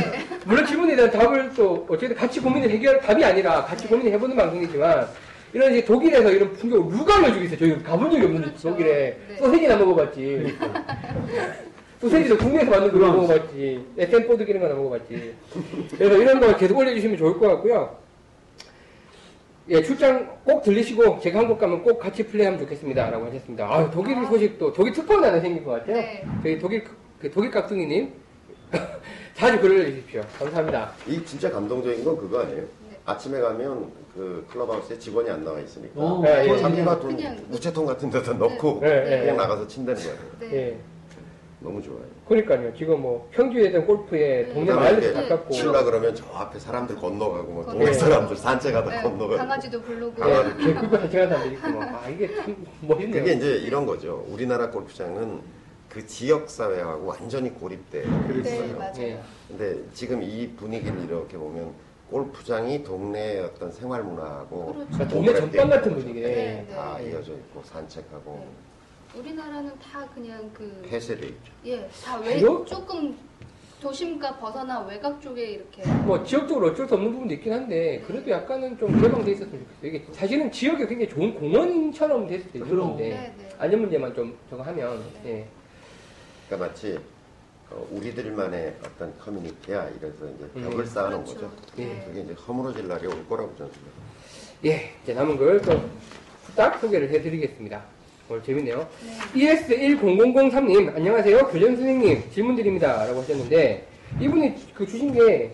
A: 물론 질문에 대한 답을 또 어쨌든 같이 고민을 해결 답이 아니라 같이 고민을 해보는 방송이지만 이런 이제 독일에서 이런 풍경을 누가 알려주겠어요? 저희 가본 적이 없는데
B: 그렇죠.
A: 독일에
B: 네.
A: 소세지나 먹어봤지. 소세지도 국내에서 만든 거. 먹어봤지. 에센뽀득 이런 거나 먹어봤지. 그래서 이런 거 계속 올려주시면 좋을 것 같고요. 예, 출장 꼭 들리시고 제가 한국 가면 꼭 같이 플레이하면 좋겠습니다. 라고 하셨습니다. 아, 독일
B: 아.
A: 소식도 독일 특파원 하나 생긴 것 같아요.
B: 네.
A: 저희 독일 그 독일 깍두기님 자주 글을 올려주십시오. 감사합니다.
D: 이 진짜 감동적인 건 그거 아니에요?
B: 네.
D: 아침에 가면 그 클럽하우스에 직원이 안 나와 있으니까
C: 어,
A: 네, 예.
D: 자기가 돈 우체통 같은 데다 넣고
A: 네, 네.
D: 그냥 나가서 친다는 거예요.
B: 네.
A: 예,
D: 너무 좋아요.
A: 그러니까요. 지금 뭐 평주에든 골프에 동네
B: 네.
A: 마을도
D: 이렇게
A: 가깝고
D: 칠라 그러면 저 앞에 사람들 건너가고 뭐 동네
B: 네.
D: 사람들 산책하다
B: 네,
D: 건너가고
B: 강아지도 부르고
A: 예, 개꿀과 있고 막, 아 이게 참 멋있네요.
D: 그게 이제 이런 거죠. 우리나라 골프장은 그 지역 사회하고 완전히 고립돼
B: 네
D: 있어요.
B: 맞아요.
A: 예.
D: 근데 지금 이 분위기를 이렇게 보면 골프장이 동네의 어떤 생활 문화하고
B: 그렇죠.
A: 그러니까 동네 전방 같은 분위기네.
B: 네,
D: 다
B: 네.
D: 이어져 있고 산책하고
B: 네. 우리나라는 다 그냥 그
D: 폐쇄돼 있죠.
B: 예, 다 외,
A: 그래요?
B: 조금 도심가 벗어나 외곽 쪽에 이렇게
A: 뭐 지역적으로 어쩔 수 없는 부분도 있긴 한데 그래도 약간은 좀 개방돼 있었으면 좋겠어요. 이게 사실은 지역이 굉장히 좋은 공원처럼 됐을 때
C: 그럼.
A: 있는데
B: 네, 네.
A: 안전 문제만 좀 저거 하면 예.
D: 그러니까 마치 어, 우리들만의 어떤 커뮤니티야 이래서 이제 벽을
A: 음.
D: 쌓아놓은
B: 그렇죠.
D: 거죠.
B: 네.
D: 그게 이제 허물어질 날이 올 거라고 저는 생각해요.
A: 예, 이제 남은 걸 또 딱 소개를 해드리겠습니다. 오늘 재밌네요.
B: 네.
A: ES10003님, 안녕하세요. 교장 선생님, 질문 드립니다. 라고 하셨는데, 이분이 그 주신 게,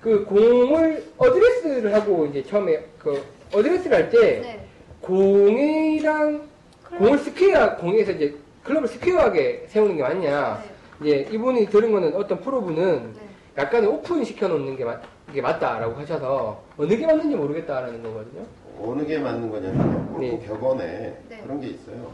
A: 그 공을 어드레스를 하고, 이제 처음에, 그, 어드레스를 할 때,
B: 네.
A: 공이랑,
B: 클럽.
A: 공을 스퀘어, 공에서 이제 클럽을 스퀘어하게 세우는 게 맞냐.
B: 네.
A: 이제 이분이 들은 거는 어떤 프로분은
B: 네.
A: 약간은 오픈 시켜 놓는 게, 맞, 게 맞다라고 하셔서, 어느 게 맞는지 모르겠다라는 거거든요.
D: 어느 게 맞는 거냐면 골프
A: 네.
D: 격언에
B: 네.
D: 그런 게 있어요.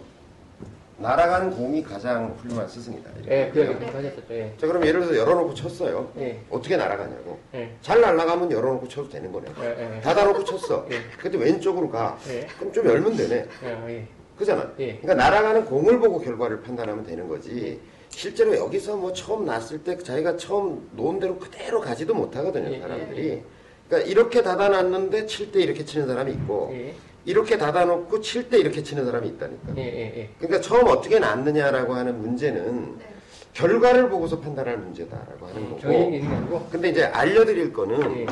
D: 날아가는 공이 가장 훌륭한 스승이다.
A: 예, 그 얘기.
B: 네.
A: 하셨었죠. 예.
D: 자 그럼 예를 들어서 열어놓고 쳤어요.
A: 예.
D: 어떻게 날아가냐고.
A: 예.
D: 잘 날아가면 열어놓고 쳐도 되는 거네.
A: 예, 예.
D: 닫아놓고 쳤어.
A: 예.
D: 근데 왼쪽으로 가.
A: 예.
D: 그럼 좀 열면 되네.
A: 예, 예.
D: 그잖아.
A: 예.
D: 그러니까 날아가는 공을 보고 결과를 판단하면 되는 거지. 실제로 여기서 뭐 처음 났을 때 자기가 처음 놓은 대로 그대로 가지도 못하거든요,
A: 예,
D: 사람들이. 그러니까 이렇게 닫아놨는데 칠 때 이렇게 치는 사람이 있고,
A: 예.
D: 이렇게 닫아놓고 칠 때 이렇게 치는 사람이 있다니까.
A: 예, 예, 예.
D: 그러니까 처음 어떻게 났느냐라고 하는 문제는
B: 네.
D: 결과를 보고서 판단할 문제다라고 하는
A: 음,
D: 거고. 근데 이제 알려드릴 거는
A: 예.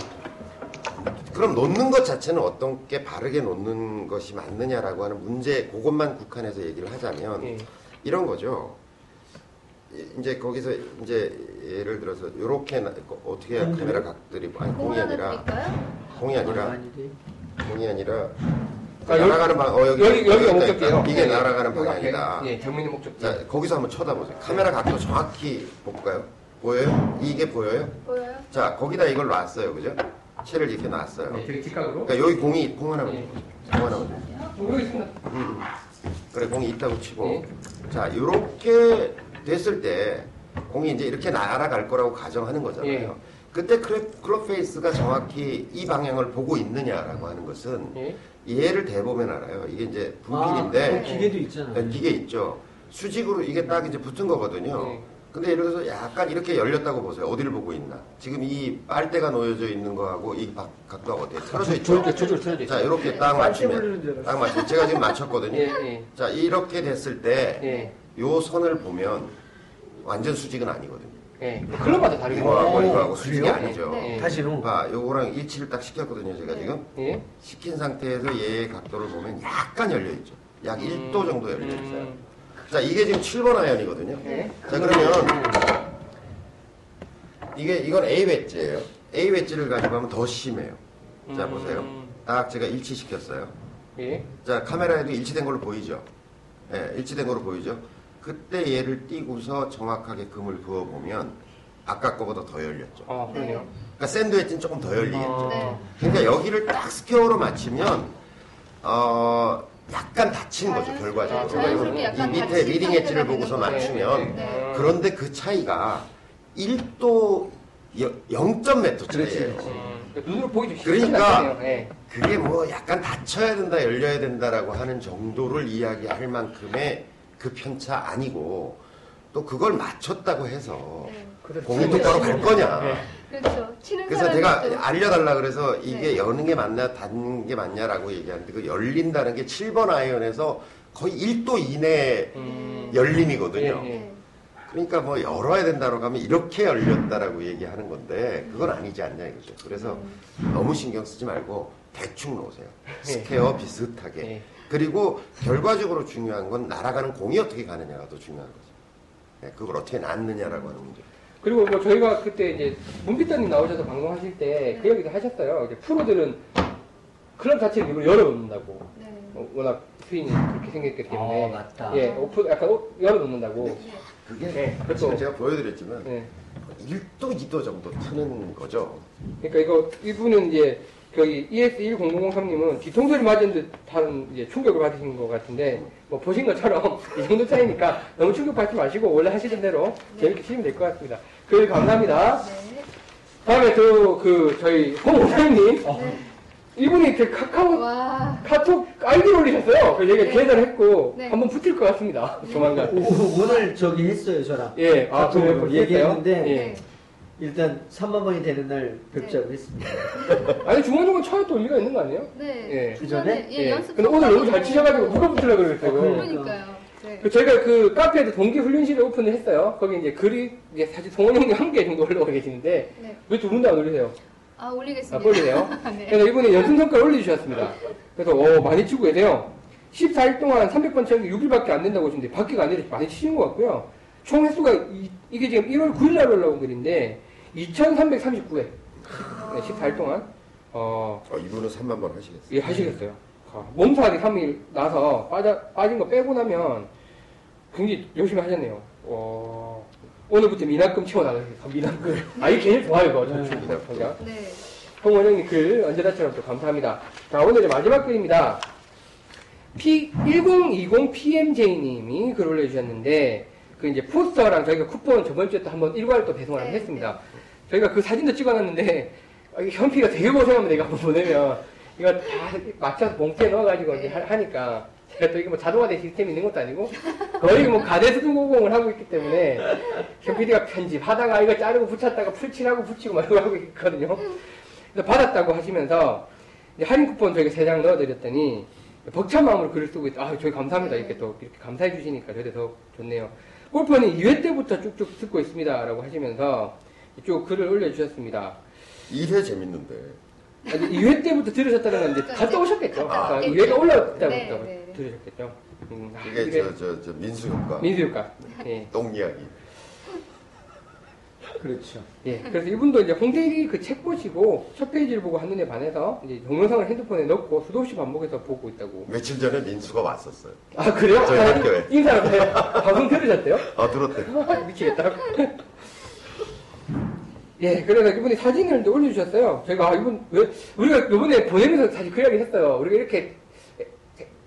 D: 그럼 놓는 것 자체는 어떤 게 바르게 놓는 것이 맞느냐라고 하는 문제 그것만 국한해서 얘기를 하자면
A: 예.
D: 이런 거죠. 이- 이제 거기서 이제 예를 들어서 이렇게 어떻게 해야 카메라 각들이 아니
B: 공
D: 공이 아니라? 공이 아니라. 공이 아니라
A: 아,
D: 날아가는 방 어, 여기
A: 여기,
D: 있다,
A: 목적지예요.
D: 있다. 이게 날아가는
A: 여기
D: 방향이다.
A: 예, 정면이 목적지.
D: 자 거기서 한번 쳐다보세요. 카메라 각도 정확히 볼까요? 보여요? 이게 보여요?
B: 보여요?
D: 자 거기다 이걸 놨어요, 그죠? 채를 이렇게 놨어요.
A: 네, 되게 직각으로.
D: 그러니까 여기 공이 공 하나만
A: 예.
D: 공 하나만 줘.
A: 모르겠습니다.
D: 음. 그래 공이 있다고 치고
A: 네.
D: 자 이렇게 됐을 때 공이 이제 이렇게 날아갈 거라고 가정하는 거잖아요.
A: 예.
D: 그때 클럽, 페이스가 정확히 이 방향을 보고 있느냐라고 하는 것은
A: 예.
D: 얘를 대보면 알아요. 이게 이제
C: 아,
D: 분필인데
C: 그 기계도 있잖아.
D: 네, 기계 있죠. 수직으로 이게 딱 이제 붙은 거거든요.
A: 네.
D: 근데 예를 들어서 약간 이렇게 열렸다고 보세요. 어디를 보고 있나? 지금 이 빨대가 놓여져 있는 거하고 이 각- 각도가 어디에 틀어져 있죠?
A: 조절, 조절, 조절.
D: 자, 이렇게
B: 네.
D: 딱
C: 빨대
D: 맞추면. 딱 맞추면 제가 지금 맞췄거든요.
A: 예, 예.
D: 자, 이렇게 됐을 때
A: 예.
D: 요 선을 보면 완전 수직은 아니거든요.
A: 예. 클럽마다 다르게.
D: 이거하고
C: 오,
D: 이거하고 수직이
C: 그래요?
D: 아니죠.
B: 네.
C: 다시는
D: 봐, 요거랑 일치를 딱 시켰거든요, 제가
B: 네.
D: 지금.
A: 예.
D: 시킨 상태에서 얘의 각도를 보면 약간 열려 있죠. 약 1도 정도 열려 있어요.
A: 음.
D: 자, 이게 지금 7번 아이언이거든요.
A: 네.
D: 자, 그러면 이게 이건 A 웨지예요. A 웨지를 가지고 하면 더 심해요. 자,
A: 음.
D: 보세요. 딱 제가 일치시켰어요.
A: 예.
D: 자, 카메라에도 일치된 걸로 보이죠? 예, 일치된 걸로 보이죠? 그때 얘를 띄고서 정확하게 금을 그어보면 아까 거보다 더 열렸죠.
A: 아, 그러네요.
D: 그러니까 샌드웨지는 조금 더 열리겠죠.
B: 네.
D: 그러니까 여기를 딱 스퀘어로 맞추면 어 약간 닫힌 거죠
B: 자연스-
D: 결과적으로 이 밑에 leading edge를 보고서. 맞추면
B: 네.
D: 그런데 그 차이가 1도 0점 몇
C: 그렇지,
D: 차이예요.
C: 그렇지.
A: 음, 눈으로 보기 좀
D: 그러니까.
A: 예.
D: 그게 뭐 약간 닫혀야 된다 열려야 된다라고 하는 정도를 이야기할 만큼의 그 편차 아니고 또 그걸 맞췄다고 해서
B: 네.
A: 그래서
D: 공이 똑바로. 갈 거냐.
A: 네.
B: 그렇죠. 치는
D: 그래서 내가
B: 또
D: 알려달라 그래서 이게
B: 네.
D: 여는 게 맞냐 닫는 게 맞냐라고 얘기하는데 그 열린다는 게 7번 아이언에서 거의 1도 이내
A: 음.
D: 열림이거든요.
B: 네.
D: 그러니까 뭐 열어야 된다고 하면 이렇게 열렸다라고 얘기하는 건데 그건 아니지 않냐 이거죠. 그래서 너무 신경 쓰지 말고 대충 놓으세요. 스퀘어 비슷하게.
A: 예.
D: 그리고 결과적으로 중요한 건 날아가는 공이 어떻게 가느냐가 더 중요한 거죠. 네, 그걸 어떻게 놓느냐라고 하는 문제.
A: 그리고 뭐 저희가 그때 이제 문비터님 나오셔서 방송하실 때 그 얘기도 하셨어요. 이제 프로들은 클럽 자체를 일부러 열어놓는다고.
B: 네.
A: 어, 워낙 스윙이 그렇게 생겼기 때문에.
C: 어, 맞다.
A: 예, 오픈, 약간 오- 열어놓는다고.
B: 네.
D: 그게
A: 네, 그렇죠.
D: 제가 보여드렸지만
A: 예.
D: 1도, 2도 정도 트는 거죠.
A: 그러니까 이거, 이분은 이제, E ES10003님은 뒤통수를 맞은 듯한 이제 충격을 받으신 것 같은데, 뭐 보신 것처럼 이 정도 차이니까 너무 충격받지 마시고 원래 하시던 대로 재밌게 치시면 될 것 같습니다. 글 감사합니다.
B: 네.
A: 다음에 또 그, 저희 홍 원장님.
B: 네.
A: 이분이 그 카카오
B: 와.
A: 카톡 아이디 올리셨어요. 그래서 얘가
B: 네.
A: 계산했고
B: 네.
A: 한번 붙을 것 같습니다. 조만간.
C: 오, 오늘 저기 했어요 저랑.
A: 예, 아, 그래요? 벌써
C: 얘기했는데?
A: 예.
B: 네.
C: 일단 3만 번이 되는 날 뵙자고 했습니다.
A: 아니 중간중간 쳐야 또 의미가 있는 거 아니에요?
B: 네.
A: 예.
C: 그 전에?
B: 예, 연습.
A: 근데 오늘 너무 잘 치셔가지고 누가 붙으려고 그랬어요.
C: 아, 그러니까.
B: 그러니까요. 네.
A: 그 저희가 그 카페에도 동기 훈련실을 오픈을 했어요. 거기 이제 글이 이제 사실 성원 형님 한개 정도 올라오고 계시는데
B: 네.
A: 왜두 분도 안 올리세요?
B: 아, 올리겠습니다.
A: 아, 올리세요?
B: 네.
A: 그래서 이분이 연습 성과를 올려주셨습니다. 그래서 어, 많이 치고 계세요. 14일 동안 300번 치는 게 6일밖에 안 된다고 하시는데 밖에가 아니라 많이 치신 것 같고요. 총 횟수가 이, 게 지금 1월 9일 날 올라온 글인데 2,339회. 네, 14일 동안 어,
D: 어, 이분은 3만 번 하시겠어요.
A: 예, 하시겠어요. 아, 몸살이 3일 나서 빠져, 빠진 거 빼고 나면 굉장히 열심히 하셨네요. 어, 오늘부터 미납금 채워나가겠습니다. 미납금. 아, 이 제일 좋아요, 이거. 저
C: 네.
A: 친구 보니까.
B: 네.
A: 홍원영님 글 언제나처럼 또 감사합니다. 자, 오늘의 마지막 글입니다. P1020PMJ님이 글 올려주셨는데, 그 이제 포스터랑 저희가 쿠폰 저번 주에 또 한번 일괄 또 배송을 한번
B: 네,
A: 했습니다. 저희가 그 사진도 찍어놨는데, 아, 현피가 되게 고생합니다. 이거 한번 보내면. 이거 다 맞춰서 봉투에 넣어가지고 이제 하- 하니까. 제가 또 이게 뭐 자동화된 시스템이 있는 것도 아니고, 거의 뭐 가대수등고공을 하고 있기 때문에, 현PD가 편집하다가 이거 자르고 붙였다가 풀칠하고 붙이고 막 이러고 하고 있거든요. 그래서 받았다고 하시면서 이제 할인 쿠폰 저희가 세 장 넣어드렸더니 벅찬 마음으로 글을 쓰고 있다. 아, 저희 감사합니다. 이렇게 또 이렇게 감사해 주시니까 저희도 더 좋네요. 골프는 2회 때부터 쭉쭉 듣고 있습니다 라고 하시면서 쭉 글을 올려주셨습니다.
D: 1회 재밌는데.
A: 아니, 2회 때부터 들으셨다는 건 이제 갔다 오셨겠죠.
B: 갔다
A: 그러니까
B: 왔겠죠.
A: 2회가 올라올 때부터
B: 네, 네, 네.
A: 들으셨겠죠. 음, 아,
D: 이게 저, 저, 저 민수 효과.
A: 민수 효과. 예.
D: 똥 이야기.
C: 그렇죠.
A: 예, 그래서 이분도 이제 홍대리 그 책 보시고 첫 페이지를 보고 한눈에 반해서 이제 동영상을 핸드폰에 넣고 수도 없이 반복해서 보고 있다고.
D: 며칠 전에 민수가 왔었어요.
A: 아, 그래요?
D: 저희
A: 아,
D: 학교에.
A: 인사를 해. 방송 들으셨대요?
D: 아, 들었대.
A: 미치겠다. 예, 그래서 이분이 사진을 또 올려주셨어요. 제가, 아, 이분, 왜, 우리가 이번에 보내면서 사실 그 이야기 했어요. 우리가 이렇게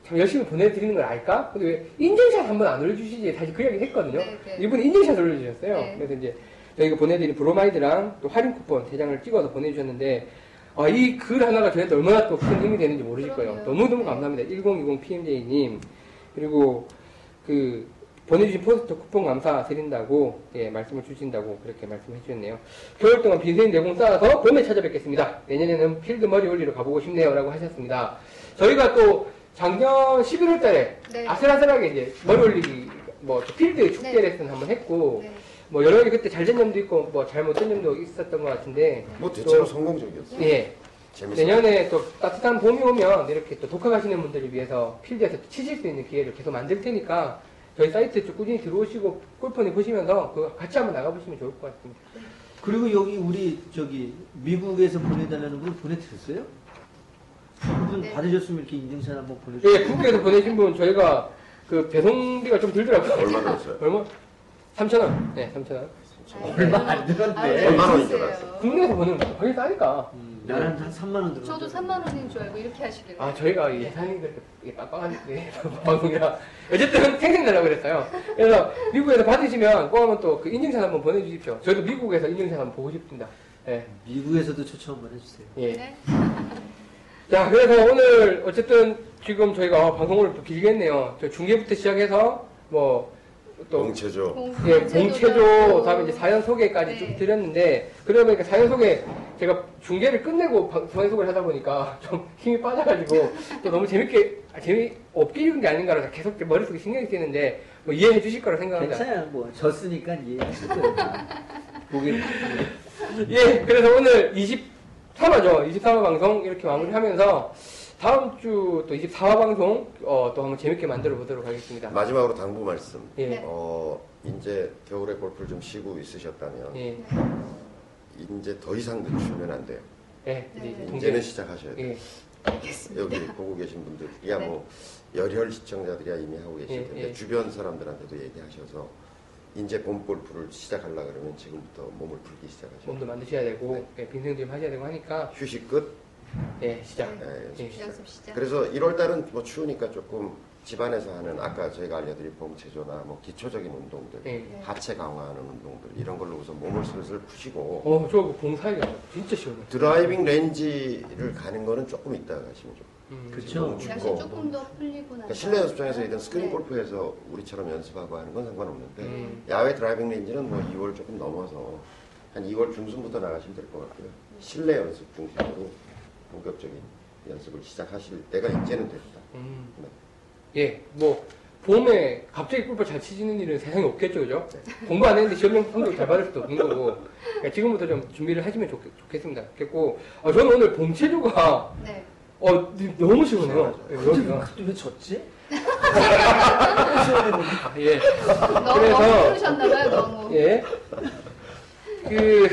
A: 참 열심히 보내드리는 걸 알까? 근데 왜 인증샷 한 번 안 올려주시지? 사실 그 이야기 했거든요.
B: 네, 네.
A: 이분이 인증샷 올려주셨어요.
B: 네.
A: 그래서 이제 저희가 보내드린 브로마이드랑 또 할인 쿠폰 세 장을 찍어서 보내주셨는데, 아, 이 글 하나가 저희한테 얼마나 또 큰 힘이 되는지 모르실 거예요. 너무너무
B: 네.
A: 감사합니다. 1020PMJ님. 그리고 그, 보내주신 포스터 쿠폰 감사 드린다고, 예, 말씀을 주신다고 그렇게 말씀해 주셨네요. 겨울 동안 빈스윙 내공 쌓아서 봄에 찾아뵙겠습니다. 내년에는 필드 머리 올리러 가보고 싶네요. 라고 하셨습니다. 저희가 또 작년 11월 달에
B: 네.
A: 아슬아슬하게 이제 머리 올리기, 뭐, 필드 축제
B: 네.
A: 레슨 한번 했고,
B: 네.
A: 뭐, 여러 가지 그때 잘된 점도 있고, 뭐, 잘못된 점도 있었던 것 같은데,
D: 뭐 대체로
A: 또-
D: 성공적이었어요.
A: 예.
D: 재밌었어요.
A: 내년에 또 따뜻한 봄이 오면 이렇게 또 독학하시는 분들을 위해서 필드에서 치실 수 있는 기회를 계속 만들 테니까 저희 사이트에 좀 꾸준히 들어오시고 골프니 보시면서 그 같이 한번 나가보시면 좋을 것 같습니다.
C: 그리고 여기 우리 저기 미국에서 보내달라는 분 보내드렸어요? 그분
B: 네.
C: 받으셨으면 이렇게 인증샷 한번 보내주세요.
A: 예, 국에서 보내신 분 저희가 그 배송비가 좀 들더라고요.
D: 얼마 들었어요?
A: 얼마? 3,000원. 네, 3,000원.
C: 얼마 안 들었네.
D: 얼마나 원
B: 주세요.
D: 들었어요?
A: 국내에서 보내는 거 훨씬 싸니까.
C: 음, 나는 한 3만 원 들었는데.
B: 저도 3만 원인 줄 알고 이렇게 하시길래.
A: 아, 저희가 예산이 그렇게 이게 빡빡한 네, 방송이라. 어쨌든 생생내려고 그랬어요. 그래서 미국에서 받으시면 꼭 한번 또그 인증샷 한번 보내주십시오. 저도 미국에서 인증샷 한번 보고 싶습니다. 네.
C: 미국에서도 초청 한번 해주세요.
A: 예.
B: 네.
A: 자, 그래서 오늘 어쨌든 지금 저희가 방송을 또 길게 했네요. 저 중계부터 시작해서 뭐, 또,
D: 공체조.
B: 공-
A: 예,
B: 넣고.
A: 다음에 이제 사연 소개까지
B: 네.
A: 쭉 드렸는데, 그러다 보니까 사연 소개, 제가 중계를 끝내고 방- 사연 소개를 하다 보니까 좀 힘이 빠져가지고, 또 너무 재밌게, 아, 재미 없게 읽은 게 아닌가라서 계속 제 머릿속에 신경이 쓰이는데, 뭐 이해해 주실 거라 생각합니다.
C: 괜찮아요. 뭐 졌으니까 이해하실 거예요. 다. 보기
A: 예, 그래서 오늘 23화죠. 23화 방송 이렇게 마무리하면서, 다음 주 또 24화 방송, 어, 또 한번 재밌게 만들어 보도록 하겠습니다.
D: 마지막으로 당부 말씀.
A: 예,
B: 네.
D: 어, 이제 겨울에 골프를 좀 쉬고 있으셨다면
A: 예,
D: 이제 더 이상 늦추면 안 돼요.
A: 예,
B: 네.
A: 이제
D: 이제는 시작하셔야 돼요.
A: 예,
D: 여기 보고 계신 분들이야
B: 네.
D: 뭐 열혈 시청자들이야 이미 하고 계실
A: 예,
D: 텐데
A: 예.
D: 주변 사람들한테도 얘기하셔서 이제 봄 골프를 시작하려 그러면 지금부터 몸을 풀기 시작하셔야
A: 몸도
D: 돼요.
A: 만드셔야 되고, 예, 빈 스윙 좀 하셔야 되고 하니까,
D: 휴식 끝.
A: 예, 시작.
B: 네.
D: 예,
A: 예.
B: 연습 시작.
D: 그래서 1월 달은 뭐 추우니까 조금 집안에서 하는 아까 저희가 알려드린 봉체조나 뭐 기초적인 운동들,
A: 예.
B: 네.
D: 하체 강화하는 운동들 이런 걸로 우선 몸을 슬슬 푸시고
A: 어, 저그 봉사하기가 진짜 시원해.
D: driving range를 가는 거는 조금 이따 가시면 좀.
A: 음,
C: 그쵸.
D: 너무
B: 날씨
D: 춥고.
B: 조금 더 풀리고 나서.
D: 그러니까 실내 연습장에서이든 스크린
B: 네.
D: 골프에서 우리처럼 연습하고 하는 건 상관없는데
A: 음.
D: 야외 driving range는 뭐 2월 조금 넘어서 한 2월 중순부터 나가시면 될 것 같고요. 실내 연습 중심으로 본격적인 연습을 시작하실 때가 이제는 됐다.
A: 음.
D: 네.
A: 예, 뭐, 봄에 갑자기 골프 잘 치시는 일은 세상에 없겠죠, 그죠? 공부 안 했는데 시험 성적 잘 받을 수도 없는 거고. 그러니까 지금부터 좀 준비를 하시면 좋, 좋겠습니다. 좋겠고, 어, 저는 오늘 봉체조가,
B: 네.
A: 어, 너무 시원해요. 예, 여기가.
C: 근데 왜 졌지?
A: 아, 예.
B: 너무
A: 그래서-
B: 너무 풀으셨나봐요, 너무.
A: 예. 그,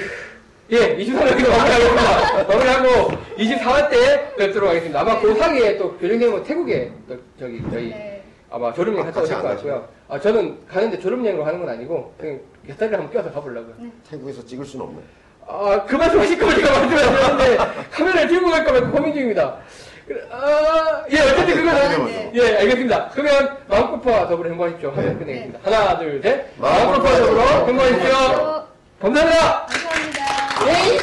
A: 예, 23화 마무리하겠습니다. 마무리하고 24화 때 뵙도록 하겠습니다. 아마 그 사이에 또 교정님은 태국에 또 저기 저희
B: 네.
A: 아마 졸업여행 갔다
D: 같이
A: 오실
D: 것안
A: 같고요. 아, 저는 가는데 졸업여행으로 가는 건 아니고 그냥 곁다리를 한번 껴서 가보려고요.
D: 태국에서 찍을 수는 없네.
A: 아, 그 말씀 하실 거면 제가 말씀하셨는데 카메라를 들고 갈까 말까 고민 중입니다. 아, 예, 어쨌든 그거는
B: 네.
A: 예, 알겠습니다. 그러면 마음골프와 더불어 행복하십시오. 하면
D: 네.
A: 끝내겠습니다. 하나, 둘, 셋.
D: 마음골프와
A: 더불어 행복하십시오.
B: 어,
A: 감사합니다.
B: 감사합니다.
A: Ei!